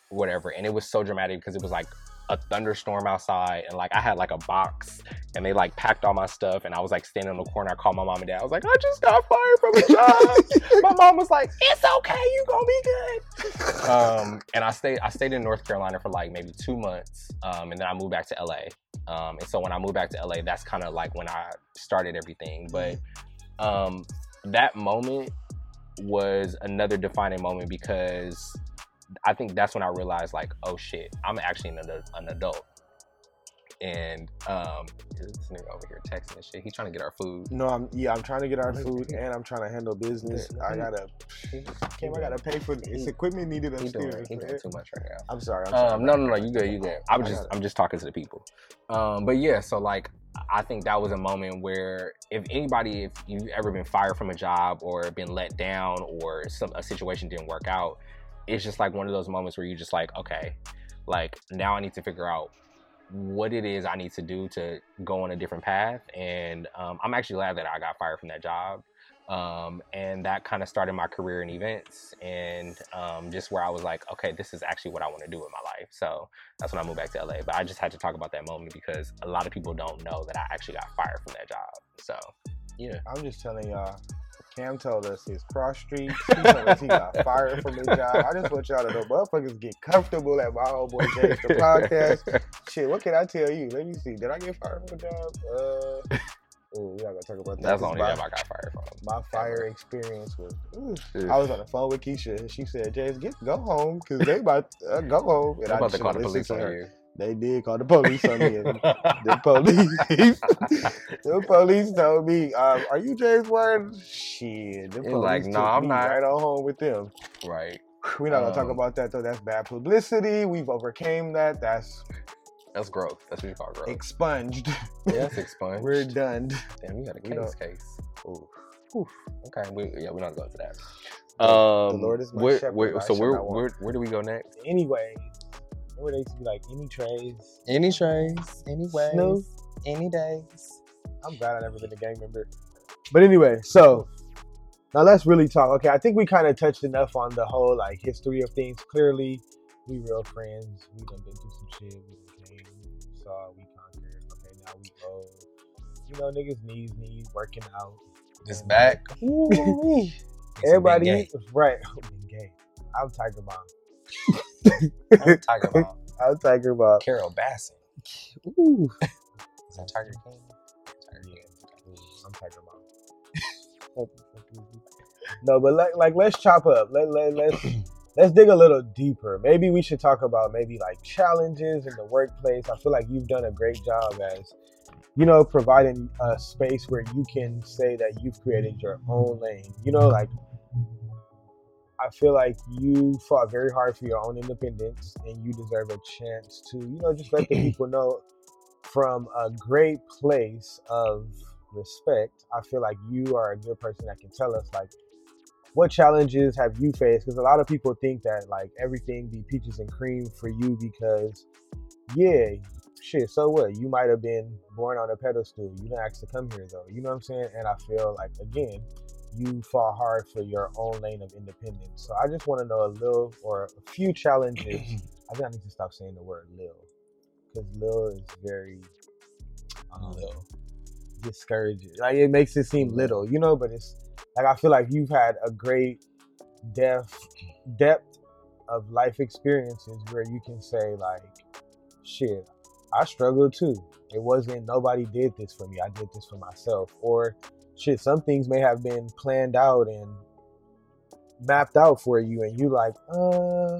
whatever. And it was so dramatic because it was like a thunderstorm outside and like I had like a box and they like packed all my stuff and I was like standing in the corner. I called my mom and dad. I was like, I just got fired from a (laughs) job. my mom was like, It's okay, you gonna be good. (laughs) Um, and I stayed I stayed in North Carolina for like maybe two months. Um, and then I moved back to LA. Um, and so when I moved back to LA, that's kind of like when I started everything. But um, that moment was another defining moment because I think that's when I realized like, oh shit, I'm actually an, an adult. And um, this nigga over here texting and shit. He's trying to get our food. No, I'm yeah, I'm trying to get our food and I'm trying to handle business. I gotta Cam, I gotta pay for this equipment needed He doing, upstairs. he doing too much right now. I'm sorry. I'm sorry. Um, no, no, no, you good, you good. I'm just, got. I'm just talking to the people. Um, but yeah, so like, I think that was a moment where if anybody, if you've ever been fired from a job or been let down or some a situation didn't work out, it's just like one of those moments where you're just like, okay, like now I need to figure out what it is I need to do to go on a different path. And um, I'm actually glad that I got fired from that job. Um, and that kind of started my career in events and um, just where I was like, okay, this is actually what I want to do with my life. So that's when I moved back to LA. But I just had to talk about that moment because a lot of people don't know that I actually got fired from that job. So yeah, I'm just telling y'all, Cam told us his cross streets. He told us he got (laughs) fired from his job. I just want y'all to know, motherfuckers get comfortable at my old boy James the podcast. Shit, what can I tell you? Let me see. Did I get fired from a job? Uh, oh, we're not gonna talk about that. That's the only my, job I got fired from. my fire experience was. ooh. I was on the phone with Keisha, and she said, "James, get go home, cause they about uh, go home." And I'm I about to call the police on you. They did call the police on me. The (laughs) police, (laughs) the police told me, um, "Are you James Warren?" Shit, the police like, "No, I'm not." Right on home with them. right. We're not gonna talk Um, about that though. That's bad publicity. We've overcame that. That's That's growth. That's what you call growth. expunged. Yes, (laughs) expunged. We're done. Damn, we got a case case. Ooh. Okay, we, yeah, we're not going to that. The- Um, the Lord is my where, shepherd, where- so where, where where do we go next? Anyway, remember they used to be like any trays. Any trays, any Snoop. any days. I'm glad I never been a gang member. But anyway, so now let's really talk. Okay, I think we kind of touched enough on the whole like history of things. Clearly, we real friends. We done been through some shit. We came, we saw, we conquered. Okay, now we old. You know, niggas knees knees working out. This And, back. Ooh-wee. (laughs) It's a big Everybody, right? (laughs) I'm Tiger Mom. (laughs) (laughs) I'm Tiger Mom. I'm Tiger Mom. Carole Baskin. Ooh. (laughs) Is that Tiger King? Tiger King. I'm Tiger Mom. (laughs) no, but like, like let's chop up. Let, let, let's (clears throat) let's dig a little deeper. Maybe we should talk about maybe like challenges in the workplace. I feel like you've done a great job as you know providing a space where you can say that you've created your own lane. You know, like I feel like you fought very hard for your own independence, and you deserve a chance to you know just let the (clears throat) people know from a great place of respect, I feel like you are a good person that can tell us like what challenges have you faced? Because a lot of people think that like everything be peaches and cream for you because yeah, shit, so what? You might have been born on a pedestal. You didn't ask to come here though. You know what I'm saying? And I feel like again, you fought hard for your own lane of independence. So I just want to know a little or a few challenges. (clears throat) I think I need to stop saying the word lil. Because lil is very um, Lil. discouraging. Like it makes it seem little, you know, but it's like I feel like you've had a great depth depth of life experiences where you can say like, shit, I struggled too. It wasn't nobody did this for me. I did this for myself. Or shit, some things may have been planned out and mapped out for you and you like, uh,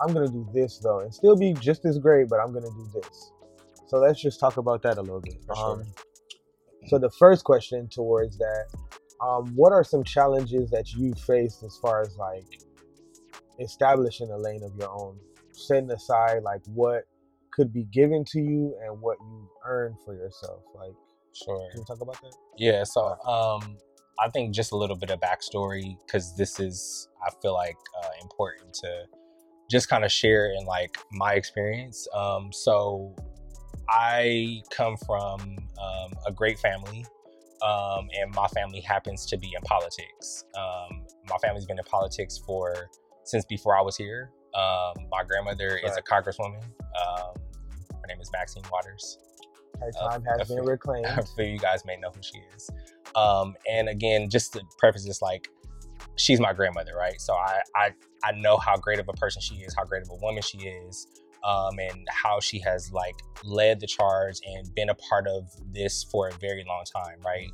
I'm gonna do this though and still be just as great, but I'm gonna do this. So let's just talk about that a little bit. Sure. Um, so the first question towards that, um, what are some challenges that you faced as far as like establishing a lane of your own, setting aside like what could be given to you and what you earned for yourself? Like, Sure. can you talk about that? Yeah, so um, I think just a little bit of backstory because this is, I feel like, uh, important to just kind of share in like my experience. Um, so I come from um, a great family, um, and my family happens to be in politics. Um, my family's been in politics for since before I was here. Um, my grandmother is a congresswoman. Um, her name is Maxine Waters. Her Uh, time has been reclaimed. a few you guys may know who she is. Um, and again, just to preface this, like she's my grandmother, right? So I, I I know how great of a person she is, how great of a woman she is, um, and how she has like led the charge and been a part of this for a very long time, right?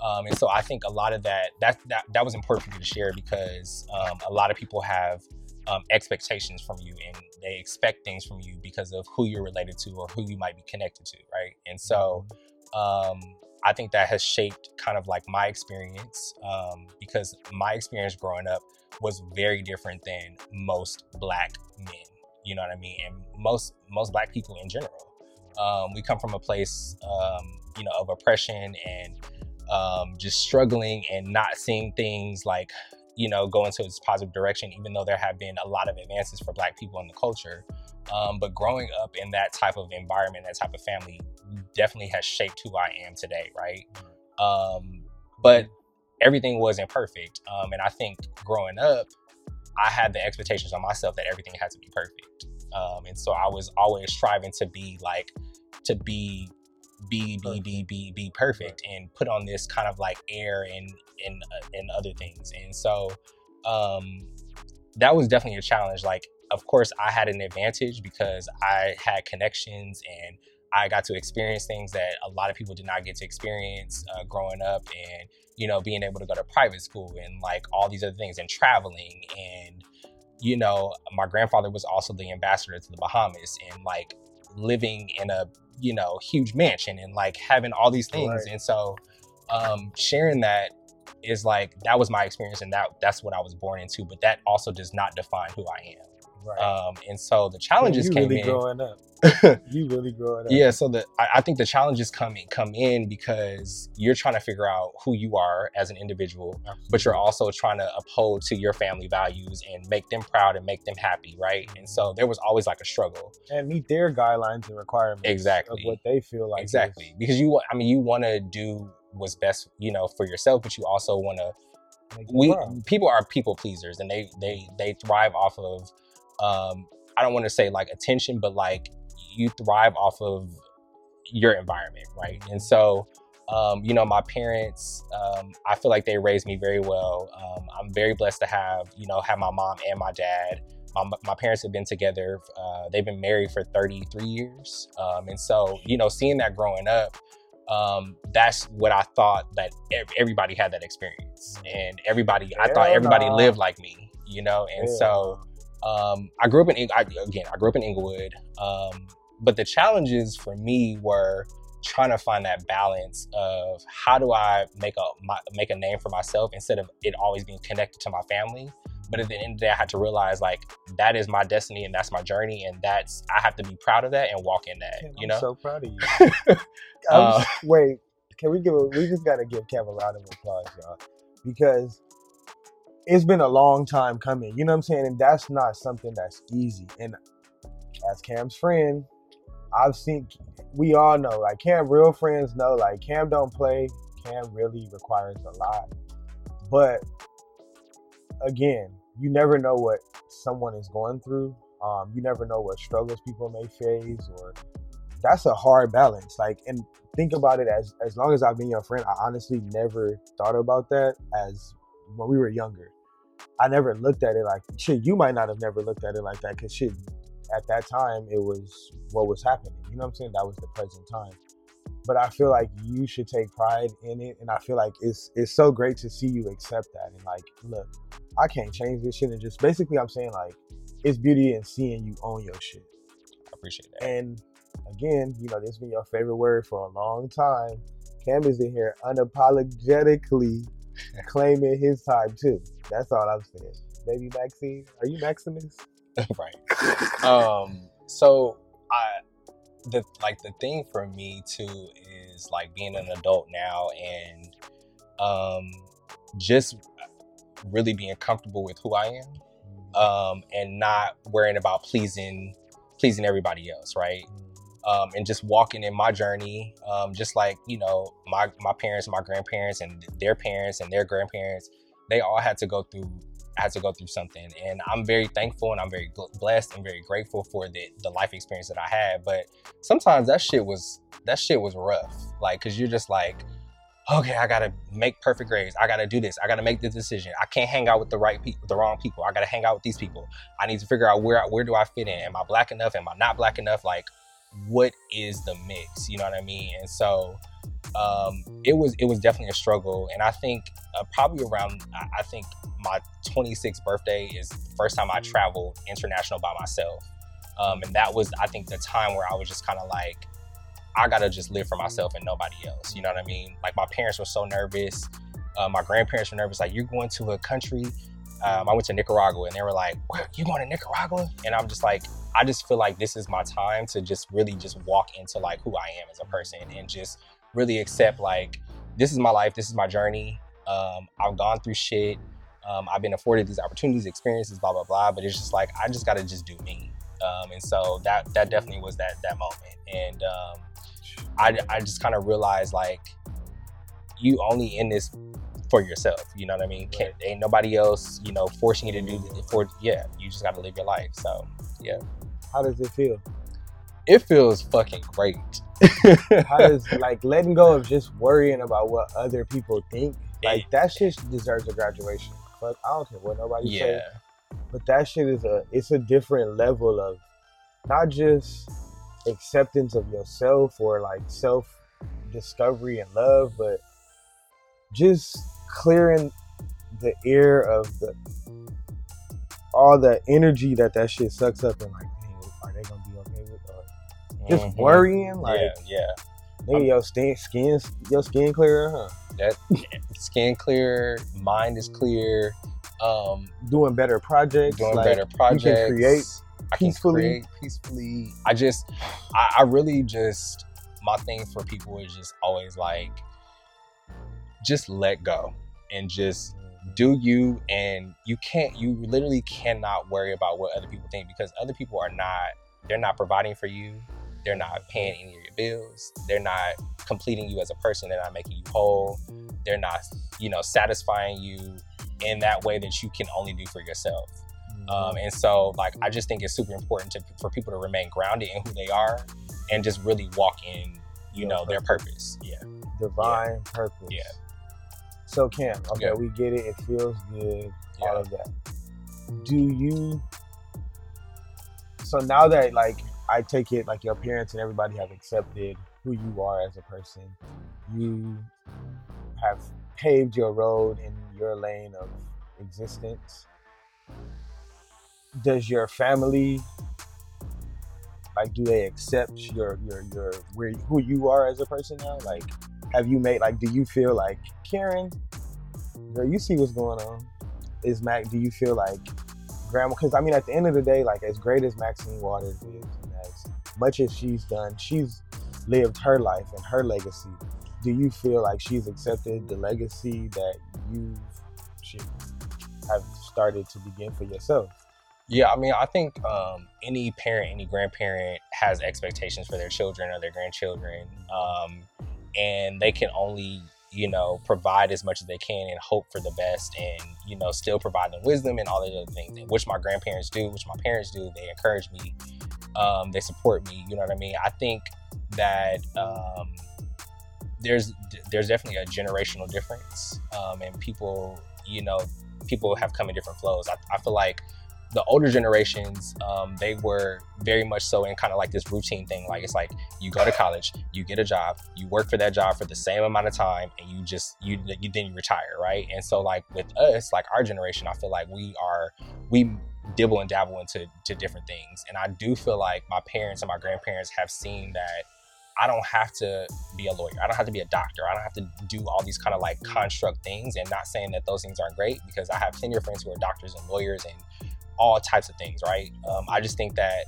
Um, and so I think a lot of that that that that was important for me to share because um, a lot of people have um, expectations from you and they expect things from you because of who you're related to or who you might be connected to, right? And so um, I think that has shaped kind of like my experience um, because my experience growing up was very different than most black men. You know what I mean? And most most black people in general. Um, we come from a place, um, you know, of oppression and um, just struggling and not seeing things like, you know, go into its positive direction. Even though there have been a lot of advances for Black people in the culture, um, but growing up in that type of environment, that type of family, definitely has shaped who I am today, right? Um, but everything wasn't perfect. Um, and I think growing up, I had the expectations on myself that everything had to be perfect. Um, and so I was always striving to be like, to be be be be be be perfect and put on this kind of like air and and uh, and other things. And so um that was definitely a challenge. Like of course i had an advantage because i had connections and i got to experience things that a lot of people did not get to experience uh, growing up and you know being able to go to private school and like all these other things and traveling. And you know my grandfather was also the ambassador to the bahamas and like living in a you know huge mansion and like having all these things Right. and so um sharing that is like that was my experience and that that's what i was born into but that also does not define who i am Right. um and so the challenges you came really in growing up. (laughs) you really growing up. yeah so the I, I think the challenges come in come in because you're trying to figure out who you are as an individual but you're also trying to uphold to your family values and make them proud and make them happy right and so there was always like a struggle and meet their guidelines and requirements Exactly. of what they feel like. exactly is- because you i mean you want to do what's best you know for yourself but you also want to we people are people pleasers and they they they thrive off of um i don't want to say like attention but like you thrive off of your environment right and so um you know my parents um i feel like they raised me very well um i'm very blessed to have you know have my mom and my dad my, my parents have been together uh, they've been married for 33 years um, and so you know seeing that growing up um, that's what I thought that ev- everybody had that experience, and everybody I thought everybody nah. lived like me, you know. And Yeah. so um, I grew up in I, again I grew up in Inglewood, um, but the challenges for me were trying to find that balance of how do I make a my, make a name for myself instead of it always being connected to my family. But at the end of the day, I had to realize like that is my destiny and that's my journey, and that's I have to be proud of that and walk in that. Damn, you I'm know, so proud of you. (laughs) Uh, wait, can we give? A, we just got to give Kev a round of applause, y'all, because it's been a long time coming. You know what I'm saying? And that's not something that's easy. And as Cam's friend, I've seen. We all know, like Cam, real friends know, like Cam don't play. Cam really requires a lot, but again, you never know what someone is going through. Um, you never know what struggles people may face, or that's a hard balance. Like, and think about it as as long as I've been your friend, I honestly never thought about that as when we were younger. I never looked at it like shit. You might not have never looked at it like that because shit, at that time it was what was happening. You know what I'm saying? That was the present time. But I feel like you should take pride in it, and I feel like it's it's so great to see you accept that and like, look, I can't change this shit, and just basically I'm saying like, it's beauty in seeing you own your shit. I appreciate that. And again, you know, this has been your favorite word for a long time. Cam is in here unapologetically (laughs) claiming his time too. That's all I'm saying. Baby Maxine, are you Maximus? (laughs) right. Um. So I, the like the thing for me too is like being an adult now and um just really being comfortable with who I am um and not worrying about pleasing pleasing everybody else right um, and just walking in my journey, um, just like you know my my parents, my grandparents, and their parents and their grandparents, they all had to go through had to go through something, and I'm very thankful and I'm very blessed and very grateful for the the life experience that I had. But sometimes that shit was that shit was rough, like because you're just like. Okay, I gotta make perfect grades. I gotta do this. I gotta make this decision. I can't hang out with the right people, the wrong people. I gotta hang out with these people. I need to figure out where where do I fit in. Am I black enough? Am I not black enough? Like, what is the mix you know what i mean? And so um it was it was definitely a struggle. And i think uh, probably around I- think my 26th birthday is the first time i traveled international by myself. Um and that was i think the time where i was just kind of like i gotta just live for myself and nobody else you know what i mean? Like my parents were so nervous. Uh, my grandparents were nervous like you're going to a country um, I went to Nicaragua and they were like, "What? You going to Nicaragua?" And I'm just like, I just feel like this is my time to just really just walk into like who I am as a person and just really accept like this is my life, this is my journey. Um, I've gone through shit. Um, I've been afforded these opportunities, experiences, blah blah blah. But it's just like I just gotta just do me. Um, and so that that definitely was that that moment. And um, I I just kind of realized like you only in this for yourself. You know what I mean? Can't, ain't nobody else, you know, forcing you to do it for. Yeah, you just got to live your life. So yeah, How does it feel? it feels fucking great. (laughs) How does (laughs) like letting go of just worrying about what other people think? Like that shit deserves a graduation. But I don't care what nobody yeah. says. But that shit is a it's a different level of not just acceptance of yourself or like self discovery and love, but just clearing the air of the all the energy that that shit sucks up and like, dang, are they gonna be okay with or just Mhm. worrying like, yeah, yeah. nigga, your skin, skin, your skin clearer, huh? That skin clear, mind is clear. Um, Doing better projects, doing like, better projects. create I can peacefully. create peacefully. I just, I, I really just, my thing for people is just always like, just let go and just do you. And you can't, you literally cannot worry about what other people think because other people are not, they're not providing for you. They're not paying any of your bills. They're not completing you as a person. They're not making you whole. They're not, you know, satisfying you in that way that you can only do for yourself. Um, and so, like, I just think it's super important to, for people to remain grounded in who they are and just really walk in, you Your know, their purpose. Yeah. divine purpose. Yeah. So Cam, okay, Yeah. we get it. It feels good. Yeah. All of that. Do you? So now that like I take it, like your parents and everybody have accepted who you are as a person, you have paved your road in your lane of existence. Does your family like do they accept your your your where who you are as a person now? Like have you made like do you feel like Karen, girl, you see what's going on? Is Mac do you feel like grandma because I mean at the end of the day, like as great as Maxine Waters is and as much as she's done, she's lived her life and her legacy. Do you feel like she's accepted the legacy that you have started to begin for yourself? Yeah, I mean, I think um, any parent, any grandparent has expectations for their children or their grandchildren, um, and they can only, you know, provide as much as they can and hope for the best, and you know, still provide them wisdom and all the other things, which my grandparents do, which my parents do. They encourage me, um, they support me. You know what I mean? I think that um, there's there's definitely a generational difference, um, and people, you know, people have come in different flows. I, I feel like the older generations, um, they were very much so in kind of like this routine thing. Like it's like you go to college, you get a job, you work for that job for the same amount of time, and you just you, you then you retire, right? And so like with us, like our generation, I feel like we are we dibble and dabble into to different things, and I do feel like my parents and my grandparents have seen that. I don't have to be a lawyer. I don't have to be a doctor. I don't have to do all these kind of like construct things. And not saying that those things aren't great because I have plenty of friends who are doctors and lawyers and all types of things, right? Um, I just think that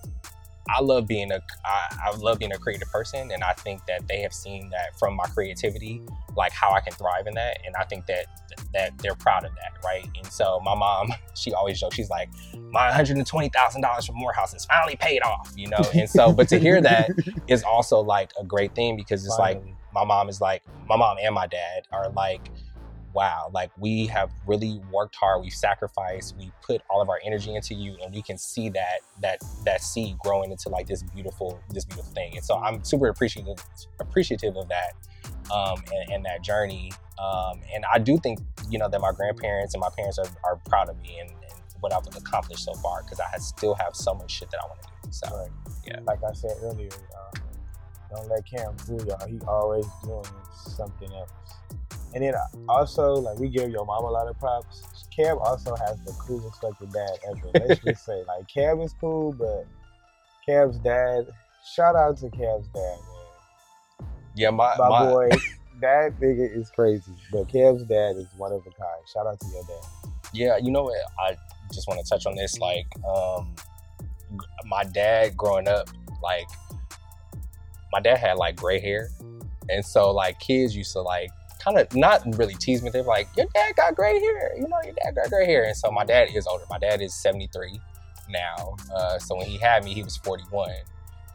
I love being a I, I love being a creative person, and I think that they have seen that from my creativity, like how I can thrive in that, and I think that that they're proud of that, right? And so my mom, (laughs) she always jokes, she's like, my one hundred and twenty thousand dollars from Morehouse is finally paid off, you know. And so, but to hear that (laughs) is also like a great thing because it's like my mom is like my mom and my dad are like wow like we have really worked hard we've sacrificed we put all of our energy into you and we can see that that that seed growing into like this beautiful this beautiful thing and so i'm super appreciative appreciative of that um and, and that journey um and i do think you know that my grandparents and my parents are, are proud of me and, and what i've accomplished so far because i still have so much shit that i want to do so Right. Yeah. Like I said earlier, uh, don't let Cam fool y'all. He always doing something else. And then also, like we give your mom a lot of props. Cam also has the coolest fucking dad ever. Let's just (laughs) say, like Cam is cool, but Cam's dad. Shout out to Cam's dad, man. yeah my, My, my boy, that nigga is crazy. But Cam's dad is one of a kind. Shout out to your dad. Yeah, you know what? I just want to touch on this. Like, um, my dad growing up, like, my dad had like gray hair, and so like kids used to like kind of not really tease me. They're like, "Your dad got gray hair," you know, "Your dad got gray hair," and so my dad is older. My dad is seventy three now. Uh, so when he had me, he was forty one,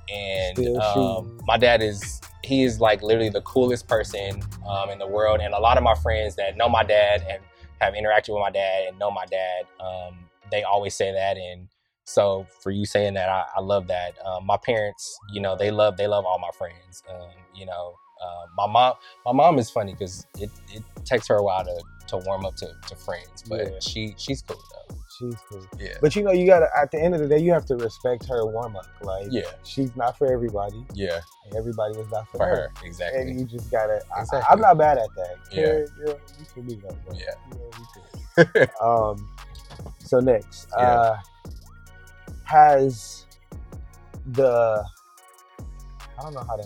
and um, my dad is he is like literally the coolest person um, in the world. And a lot of my friends that know my dad and have interacted with my dad and know my dad, um, they always say that. And so for you saying that, I, I love that. Um, my parents, you know, they love they love all my friends. Um, you know, uh, my mom my mom is funny because it, it takes her a while to, to warm up to, to friends, but Yeah. she she's cool though. She's cool. Yeah. But you know, you gotta at the end of the day, you have to respect her warm up. Like, Yeah. she's not for everybody, Yeah, everybody is not for, for her. her exactly. And you just gotta. I, Exactly. I'm not bad at that. Yeah. Yeah, yeah you can be that. bro. Yeah. Yeah, we could. um. So next, Yeah. uh, has the I don't know how to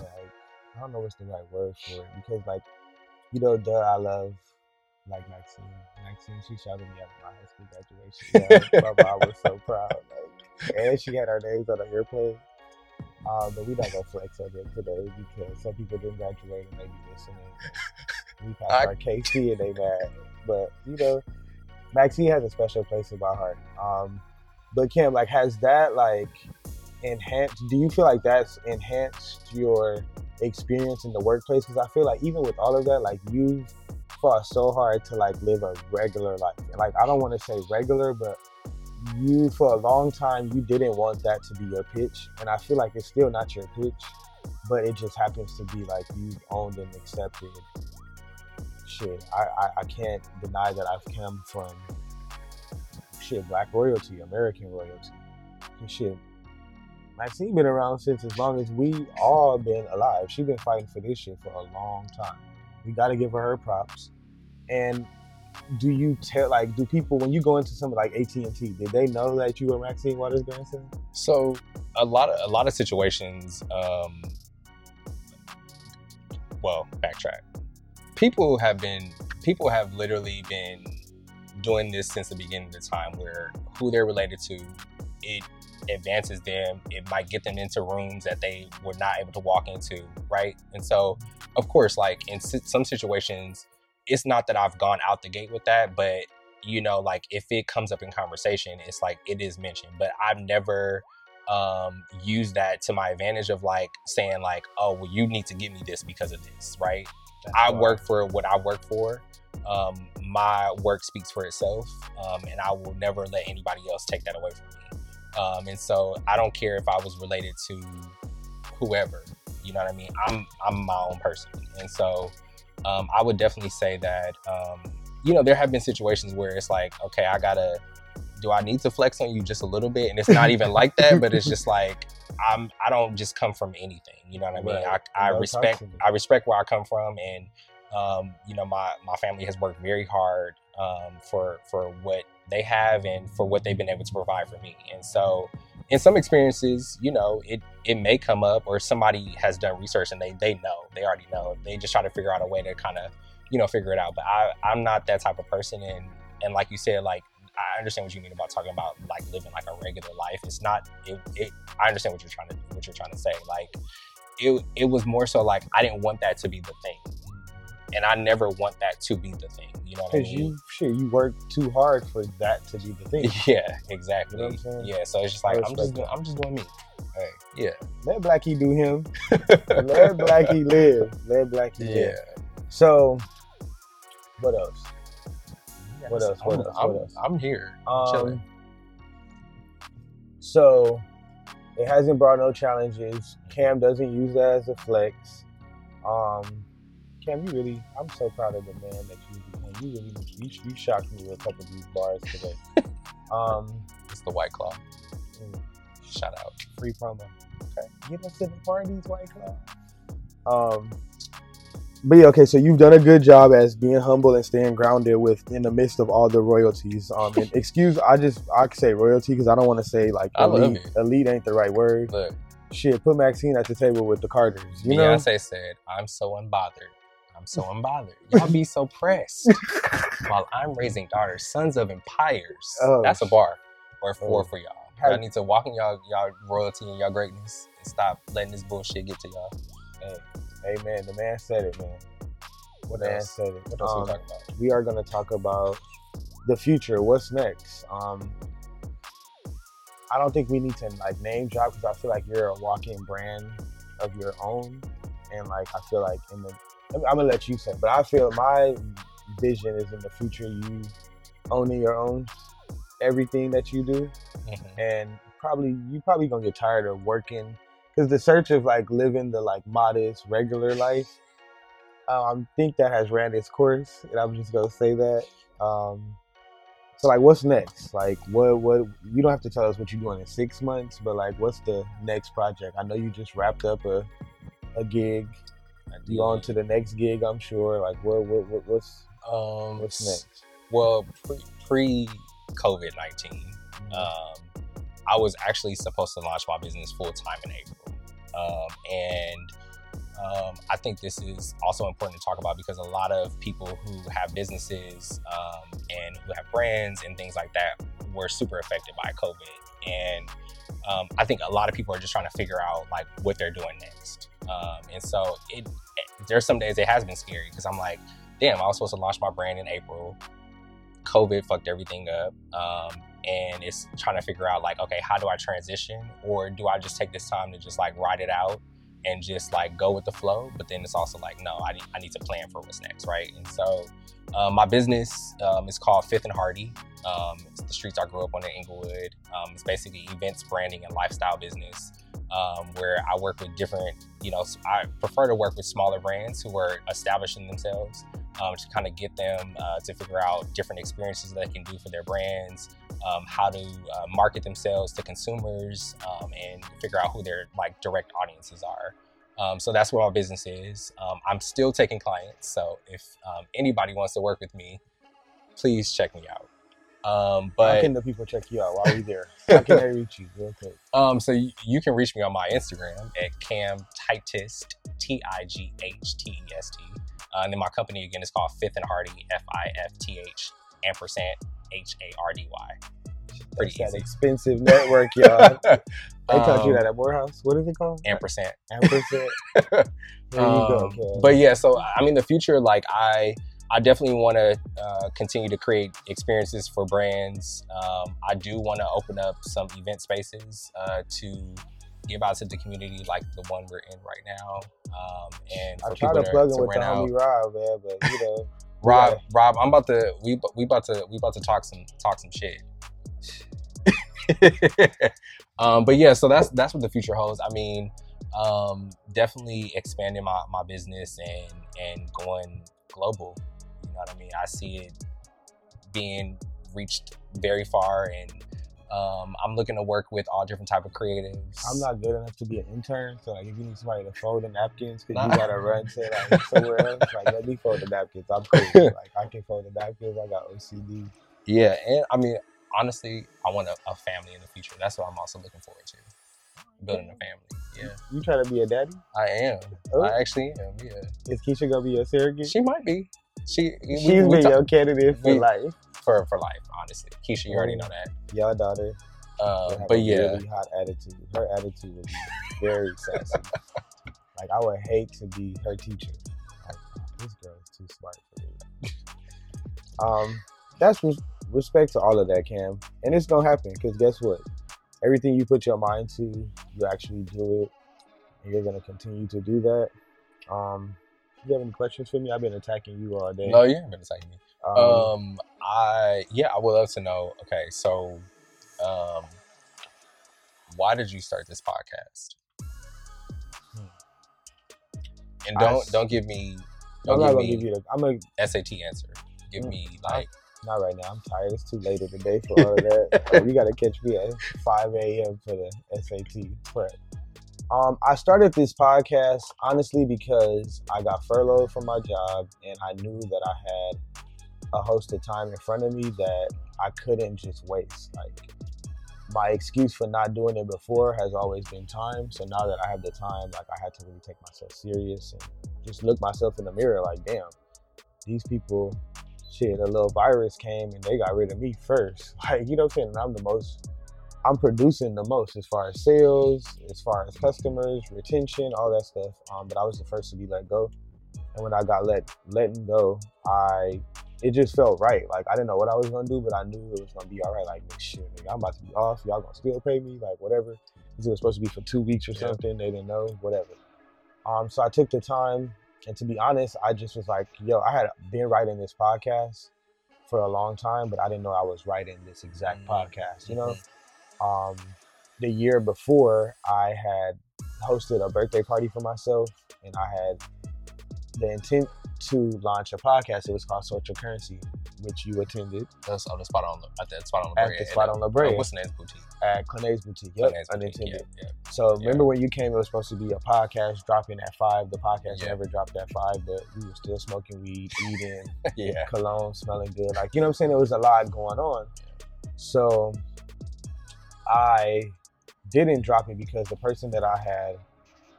I don't know what's the right word for it because like you know duh I love like Maxine. Maxine she shouted me out at my high school graduation yeah, my mom was so proud like, and she had our names on the airplane. Um, but we not gonna flex on them today because some people didn't graduate and they be listening we (laughs) passed I- our KC and they mad. But you know Maxine has a special place in my heart. Um, but Kim, like, has that like enhanced? Do you feel like that's enhanced your experience in the workplace? Because I feel like even with all of that, like you've fought so hard to like live a regular life. Like I don't want to say regular, but you for a long time you didn't want that to be your pitch, and I feel like it's still not your pitch, but it just happens to be like you've owned and accepted. Shit, I, I, I can't deny that I've come from shit, black royalty, American royalty. And shit, Maxine been around since as long as we all been alive. She's been fighting for this shit for a long time. We got to give her her props. And do you tell like do people when you go into something like AT and T, did they know that you were Maxine Waters' grandson? So a lot of a lot of situations. Um, well, backtrack. People have been people have literally been doing this since the beginning of the time, where who they're related to, it advances them. It might get them into rooms that they were not able to walk into, right? And so, of course, like in some situations, it's not that I've gone out the gate with that, but you know, like if it comes up in conversation, it's like it is mentioned. But I've never um used that to my advantage of like saying like, oh, well, you need to give me this because of this, right? I work for what I work for. Um, my work speaks for itself, um, and I will never let anybody else take that away from me. Um, and so I don't care if I was related to whoever. You know what I mean? I'm I'm my own person, and so um, I would definitely say that um, you know there have been situations where it's like, okay, I gotta. Do I need to flex on you just a little bit? And it's not even like that, but it's just like (laughs) I'm. I don't just come from anything. You know what I mean? Right. I, I No respect. I respect where I come from, and um, you know my my family has worked very hard um, for for what they have and for what they've been able to provide for me. And so, in some experiences, you know, it it may come up, or somebody has done research and they they know, they already know. They just try to figure out a way to kind of you know figure it out. But I I'm not that type of person, and and like you said, like. I understand what you mean about talking about like living like a regular life. It's not. It, it. I understand what you're trying to what you're trying to say. Like, it. It was more so like I didn't want that to be the thing and I never want that to be the thing. You know what I Because mean? you shit, you work too hard for that to be the thing. (laughs) Yeah, exactly. You know what I'm? Yeah, so it's just like I'm just doing. I'm just doing me. Hey, Yeah, let Blackie do him. (laughs) let Blackie live. Let Blackie live. yeah. live. So, what else? What else? What I'm, else? I'm, What else? I'm here. Um, chilling. So it hasn't brought no challenges. Cam doesn't use that as a flex. Um, Cam, you really, I'm so proud of the man that you became. You really, you, you shocked me with a couple of these bars today. (laughs) um, It's the White Claw. mm, Shout out. free promo. Okay, get us to the parties, White Claw. Um, but yeah, okay. So you've done a good job as being humble and staying grounded with in the midst of all the royalties. Um, and (laughs) excuse, I just I say royalty because I don't want to say like elite. it. Elite ain't the right word. Look, Shit, put Maxine at the table with the Carters. You know, Beyonce said, "I'm so unbothered. I'm so unbothered. Y'all be so pressed (laughs) while I'm raising daughters, sons of empires." Oh, That's a bar or four oh. for y'all. Y'all need to walk in y'all y'all royalty and y'all greatness and stop letting this bullshit get to y'all. hey man, the man said it, man. What the man else? said it. What else Um, we talking about? we are going to talk about the future. What's next? Um, I don't think we need to like name drop because I feel like you're a walking brand of your own, and like I feel like in the I'm gonna let you say, but I feel my vision is in the future you owning your own everything that you do Mhm. and probably you probably gonna get tired of working because the search of like living the like modest regular life. Um, I think that has ran its course, and I'm just gonna say that. Um, so like, what's next? Like, what what you don't have to tell us what you're doing in six months, but like, what's the next project? I know you just wrapped up a a gig. You on to the next gig, I'm sure. Like, what what, what what's Um, what's next? Well, pre COVID nineteen, um, I was actually supposed to launch my business full time in April, um, and um, I think this is also important to talk about because a lot of people who have businesses um, and who have brands and things like that were super affected by COVID, and um, I think a lot of people are just trying to figure out like what they're doing next. Um, and so it, there's some days it has been scary because I'm like, damn, I was supposed to launch my brand in April. COVID fucked everything up. Um, and it's trying to figure out like, okay, how do I transition? Or do I just take this time to just like ride it out and just like go with the flow? But then it's also like, no, I I need to plan for what's next, right? And so um, my business um, is called Fifth and Hardy. Um, it's the streets I grew up on in Inglewood. Um, it's basically events, branding, and lifestyle business um, where I work with different, you know, I prefer to work with smaller brands who are establishing themselves um, to kind of get them uh, to figure out different experiences that they can do for their brands, um, how to uh, market themselves to consumers, um, and figure out who their like direct audiences are. Um, so that's what our business is. Um, I'm still taking clients, so if um, anybody wants to work with me, please check me out. Um, How can the people check you out while we there? (laughs) How can they reach you? Real quick. um, so you, you can reach me on my Instagram at Cam Tightest, T I G H T E S T. Uh, and then my company again is called Fifth and Hardy, F I F T H ampersand H A R D Y. Pretty That's that expensive network, y'all. (laughs) They taught you Um, that at Morehouse. What is it called? Ampersand. Ampersand. (laughs) There you go. Um, But yeah, so I mean, the future, like I, I definitely want to uh, continue to create experiences for brands. Um, I do want to open up some event spaces uh, to give out to the community, like the one we're in right now. Um, and I try to plug in with the out. homie Rob, man, but you know, Rob, gotta- Rob, I'm about to we we about to we about to talk some talk some shit. (laughs) um, but yeah, so that's that's what the future holds. I mean, um, definitely expanding my, my business and and going global. You know what I mean? I see it being reached very far, and um, I'm looking to work with all different type of creatives. I'm not good enough to be an intern. So like, if you need somebody to fold the napkins, because Nah. you gotta run to like somewhere else, like let me fold the napkins. I'm cool. (laughs) like I can fold the napkins. I got OCD. Yeah, and I mean, honestly, I want a, a family in the future. That's what I'm also looking forward to. Building a family. Yeah, You trying to be a daddy? I am. Oh. I actually am. Yeah, Is Keisha gonna be your surrogate? she might be. She we- She's we been talk- your candidate for we- life. for for life. Honestly, Keisha, you already know that. Your daughter. Uh, but yeah, really hot attitude. Her attitude would be very (laughs) sassy. like I would hate to be her teacher. Like, this girl is too smart for me. (laughs) um, that's respect to all of that, Cam, and it's gonna happen because guess what? Everything you put your mind to, you actually do it, and you're gonna continue to do that. Um, you have any questions for me? I've been attacking you all day. no, you haven't been attacking me. Um, Um, I yeah, I would love to know. Okay, so, um, why did you start this podcast? Hmm. And don't s- don't give me I'm don't give gonna me give you the. I'm gonna SAT answer. Give Mm, me like Not right now. I'm tired. It's too late in the day for all of that. Uh, (laughs) you got to catch me at 5 a.m. for the SAT prep. Um, I started this podcast honestly because I got furloughed from my job and I knew that I had a host of time in front of me that I couldn't just waste. Like my excuse for not doing it before has always been time. So now that I have the time, like I had to really take myself serious and just look myself in the mirror like, damn, these people shit, a little virus came and they got rid of me first. (laughs) Like, you know what I'm saying? I'm the most, I'm producing the most as far as sales, as far as customers, retention, all that stuff. Um, but I was the first to be let go. And when I got let letting go, I it just felt right. Like I didn't know what I was gonna do, but I knew it was gonna be all right. Like shit, nigga, I'm about to be off. Y'all gonna still pay me, like whatever. it was supposed to be for two weeks or Yeah. something. They didn't know, whatever. Um, so I took the time and to be honest, I just was like, yo, I had been writing this podcast for a long time, but I didn't know I was writing this exact Mhm. podcast, you know? Mhm. Um, the year before, I had hosted a birthday party for myself, and I had the intent to launch a podcast. It was called Social Currency, which you attended That's on the spot on the at that spot on the at the spot on La Brea what's the next boutique? at Clenae's Boutique. Yep, Finance boutique. Yeah, yeah. So Yeah. remember when you came, it was supposed to be a podcast dropping at five. The podcast never dropped at five, but we were still smoking weed, eating, (laughs) yeah. (laughs) cologne, smelling good. Like you know what I'm saying? There was a lot going on. So I didn't drop it because the person that I had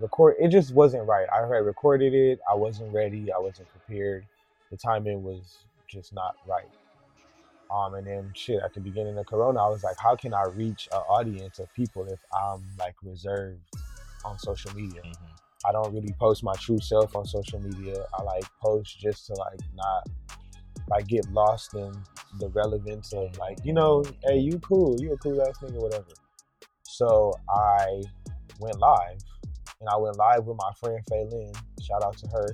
record it just wasn't right. I had recorded it. I wasn't ready. I wasn't prepared. The timing was just not right. Um, and then shit at the beginning of Corona, I was like, how can I reach an audience of people if I'm like reserved on social media? Mhm. I don't really post my true self on social media. I like post just to like not like get lost in the relevance of like, you know, hey, you cool, you a cool ass nigga, whatever. So I went live and I went live with my friend Faylin. Shout out to her.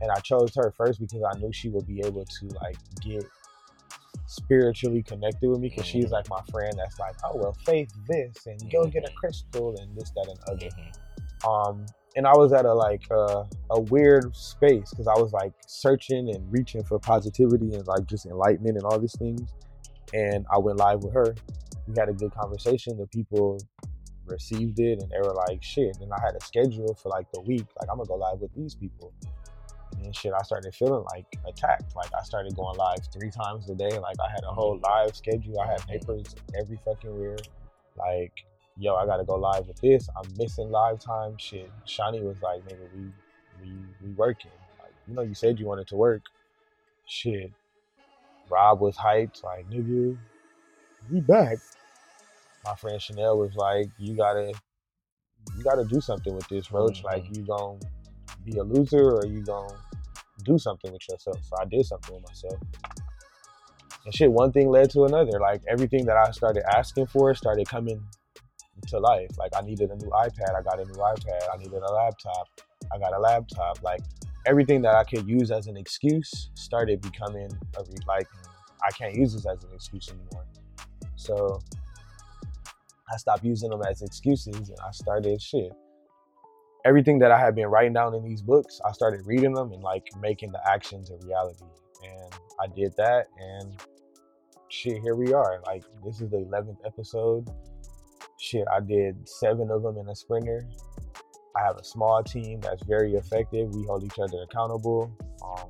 And I chose her first because I knew she would be able to like get spiritually connected with me because she's like my friend that's like, oh well, faith this and go get a crystal and this, that, and other. Mhm. um and i was at a like uh, a weird space because i was like searching and reaching for positivity and like just enlightenment and all these things. And i went live with her. We had a good conversation. The people received it and they were like shit. And i had a schedule for like the week. Like i'm gonna go live with these people and shit i started feeling like attacked like i started going live three times a day like i had a whole mm-hmm. live schedule i had mm-hmm. papers every fucking year. like yo, I gotta go live with this. I'm missing live time. Shit. Shani was like, nigga, we we we working. Like, you know, you said you wanted to work. Shit. Rob was hyped, like, nigga, we back. My friend Chanel was like, you gotta you gotta do something with this, Roach. Like mm-hmm. you gonna be a loser or you gonna do something with yourself. So I did something with myself. And shit, one thing led to another. Like everything that I started asking for started coming to life. Like I needed a new iPad, I got a new iPad. I needed a laptop, I got a laptop. Like everything that I could use as an excuse started becoming a re- like I can't use this as an excuse anymore. So I stopped using them as excuses and I started shit. Everything that I had been writing down in these books, I started reading them and like making the actions a reality. And I did that and shit, here we are. Like this is the 11th episode shit, I did seven of them in a sprinter. I have a small team that's very effective. We hold each other accountable. Um,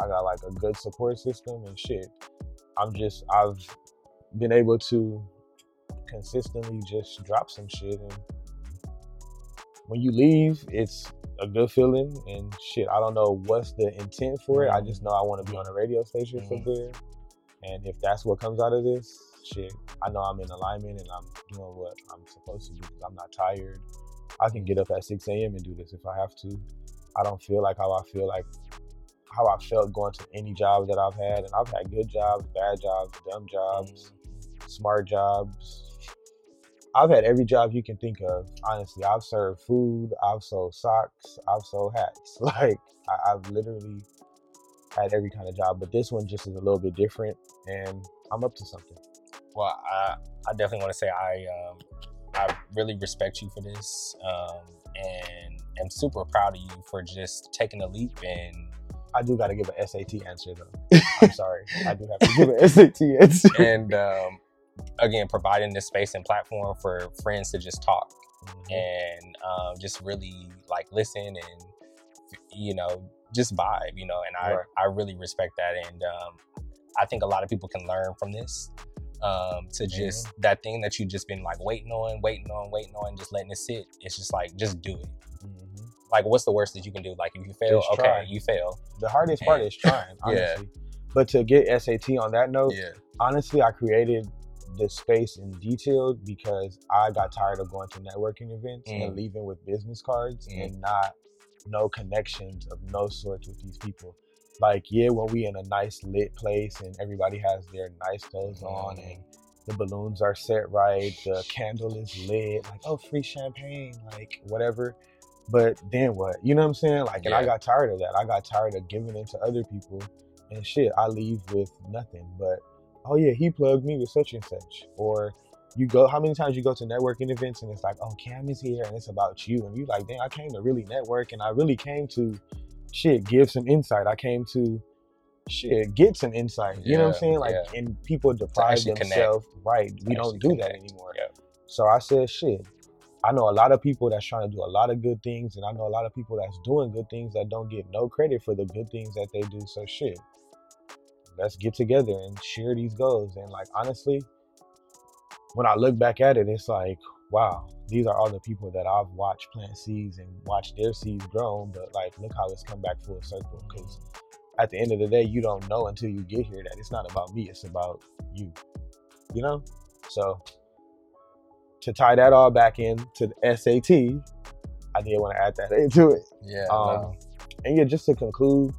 I got like a good support system and shit. I'm just I've been able to consistently just drop some shit and when you leave, it's a good feeling and shit. I don't know what's the intent for it. I just know I want to be on a radio station for Mhm. good. And if that's what comes out of this, shit, I know I'm in alignment and I'm doing what I'm supposed to do because I'm not tired. I can get up at 6 a.m. and do this if I have to. I don't feel like how I feel like how I felt going to any job that I've had. And I've had good jobs, bad jobs, dumb jobs, smart jobs. I've had every job you can think of. Honestly, I've served food, I've sold socks, I've sold hats. (laughs) Like I, I've literally had every kind of job, but this one just is a little bit different, and I'm up to something. Well, I, I definitely want to say I um, I really respect you for this, um, and am super proud of you for just taking a leap and I do got to give an SAT answer though. (laughs) I'm sorry, I do have to give an SAT answer. and um, again providing this space and platform for friends to just talk Mhm. and um, just really like listen and you know just vibe you know and i Right. i really respect that and um, i think a lot of people can learn from this um, to just that thing that you've just been like waiting on waiting on waiting on just letting it sit it's just like just do it Mhm. like what's the worst that you can do like if you fail Just okay try. you fail The hardest part is trying, (laughs) Yeah. honestly. But to get SAT on that note, yeah honestly, I created this space in detail because I got tired of going to networking events and Mm. leaving with business cards Mm. and not no connections of no sorts with these people. Like, yeah, when we in a nice lit place and everybody has their nice clothes on Mhm. and the balloons are set right, the candle is lit, like, oh, free champagne, like whatever. But then what? You know what I'm saying? Like, and I got tired of that. I got tired of giving it to other people and shit. I leave with nothing but, oh yeah, he plugged me with such and such. Or you go how many times you go to networking events and it's like, oh Cam is here and it's about you and you're like, dang, I came to really network and I really came to shit, give some insight. I came to shit, get some insight. You know what I'm saying? Like yeah. and people deprive connect. themselves. Right. We don't do that anymore. Yeah. So I said, shit. I know a lot of people that's trying to do a lot of good things, and I know a lot of people that's doing good things that don't get no credit for the good things that they do. So shit, let's get together and share these goals. And like honestly, when I look back at it, it's like, wow, these are all the people that I've watched plant seeds and watched their seeds grow. But like, look how it's come back full circle. Because at the end of the day, you don't know until you get here that it's not about me; it's about you. You know, so to tie that all back in to the SAT, I did want to add that (laughs) into it. Yeah. Um, no. And yeah, just to conclude,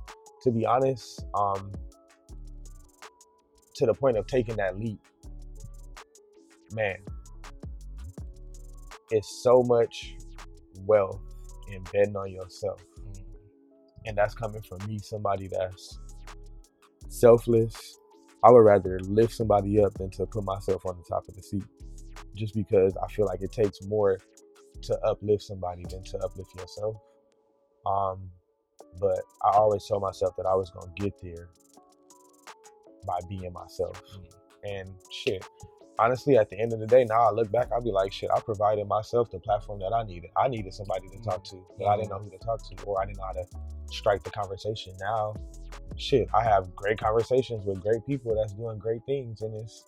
to be honest, um, to the point of taking that leap, man, it's so much wealth in betting on yourself. Mm. And that's coming from me, somebody that's selfless. I would rather lift somebody up than to put myself on the top of the seat. Just because I feel like it takes more to uplift somebody than to uplift yourself. Um, but I always told myself that I was gonna get there by being myself. Mm. And shit, honestly, at the end of the day, now I look back, I'll be like, shit, I provided myself the platform that I needed. I needed somebody to talk to, but I didn't know who to mm. talk to, or I didn't know how to strike the conversation. Now, shit, I have great conversations with great people that's doing great things, and it's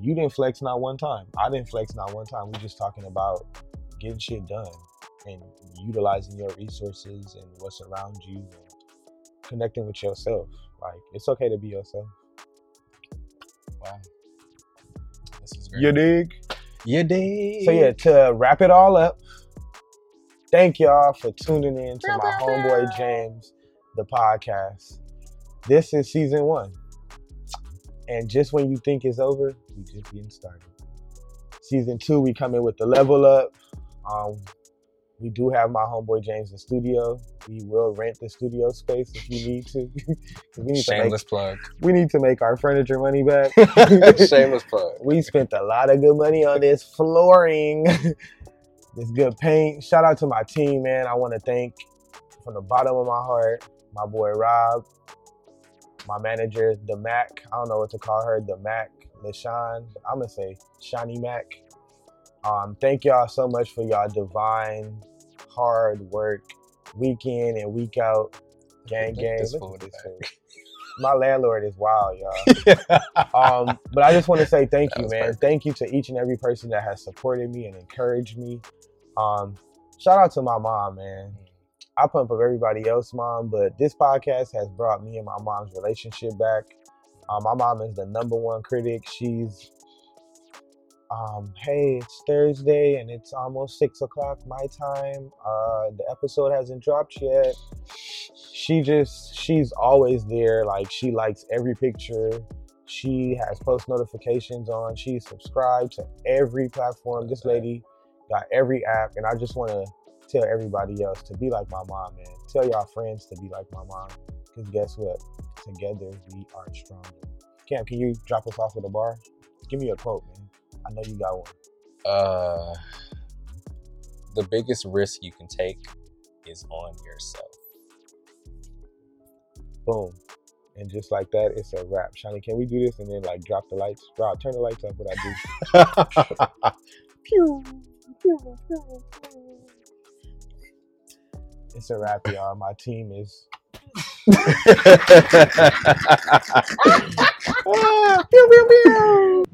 you didn't flex not one time. I didn't flex not one time. We're just talking about getting shit done and utilizing your resources and what's around you and connecting with yourself. Like it's okay to be yourself. Wow. This is great. You dig? You dig. So yeah, to wrap it all up, thank y'all for tuning in to my homeboy James, the podcast. This is season one. And just when you think it's over, we just getting started. Season two, we come in with the level up. Um, we do have my homeboy James in studio. We will rent the studio space if you need to. (laughs) we need to make Shameless plug. we need to make our furniture money back. (laughs) (laughs) Shameless plug. We spent a lot of good money on this flooring, this good paint. Shout out to my team, man. I want to thank from the bottom of my heart my boy Rob, my manager, the Mac. I don't know what to call her, the Mac, LaShawn. I'm gonna say Shani Mac. Um, thank y'all so much for y'all divine hard work, week in and week out. Gang, gang. this Look fool at in this. My landlord is wild, y'all (laughs) um, but I just want to say thank you, man. perfect. Thank you to each and every person that has supported me and encouraged me. Um, shout out to my mom, man. I pump up everybody else, mom, but this podcast has brought me and my mom's relationship back. Um, my mom is the number one critic. She's, um, hey, it's Thursday and it's almost six o'clock my time. Uh, the episode hasn't dropped yet. She just, she's always there. Like she likes every picture. She has post notifications on. She's subscribed to every platform. This lady got every app, and I just want to tell everybody else to be like my mom, man. Tell y'all friends to be like my mom, because guess what? Together we are stronger. Cam, can you drop us off with a bar? Give me a quote, man. I know you got one. Uh, the biggest risk you can take is on yourself. Boom. And just like that, it's a wrap. Shani, can we do this and then like drop the lights? Rob, turn the lights up. What I do? (laughs) Pew, pew, pew, pew. It's a wrap, y'all. My team is. (laughs) (laughs) Pew, pew, pew.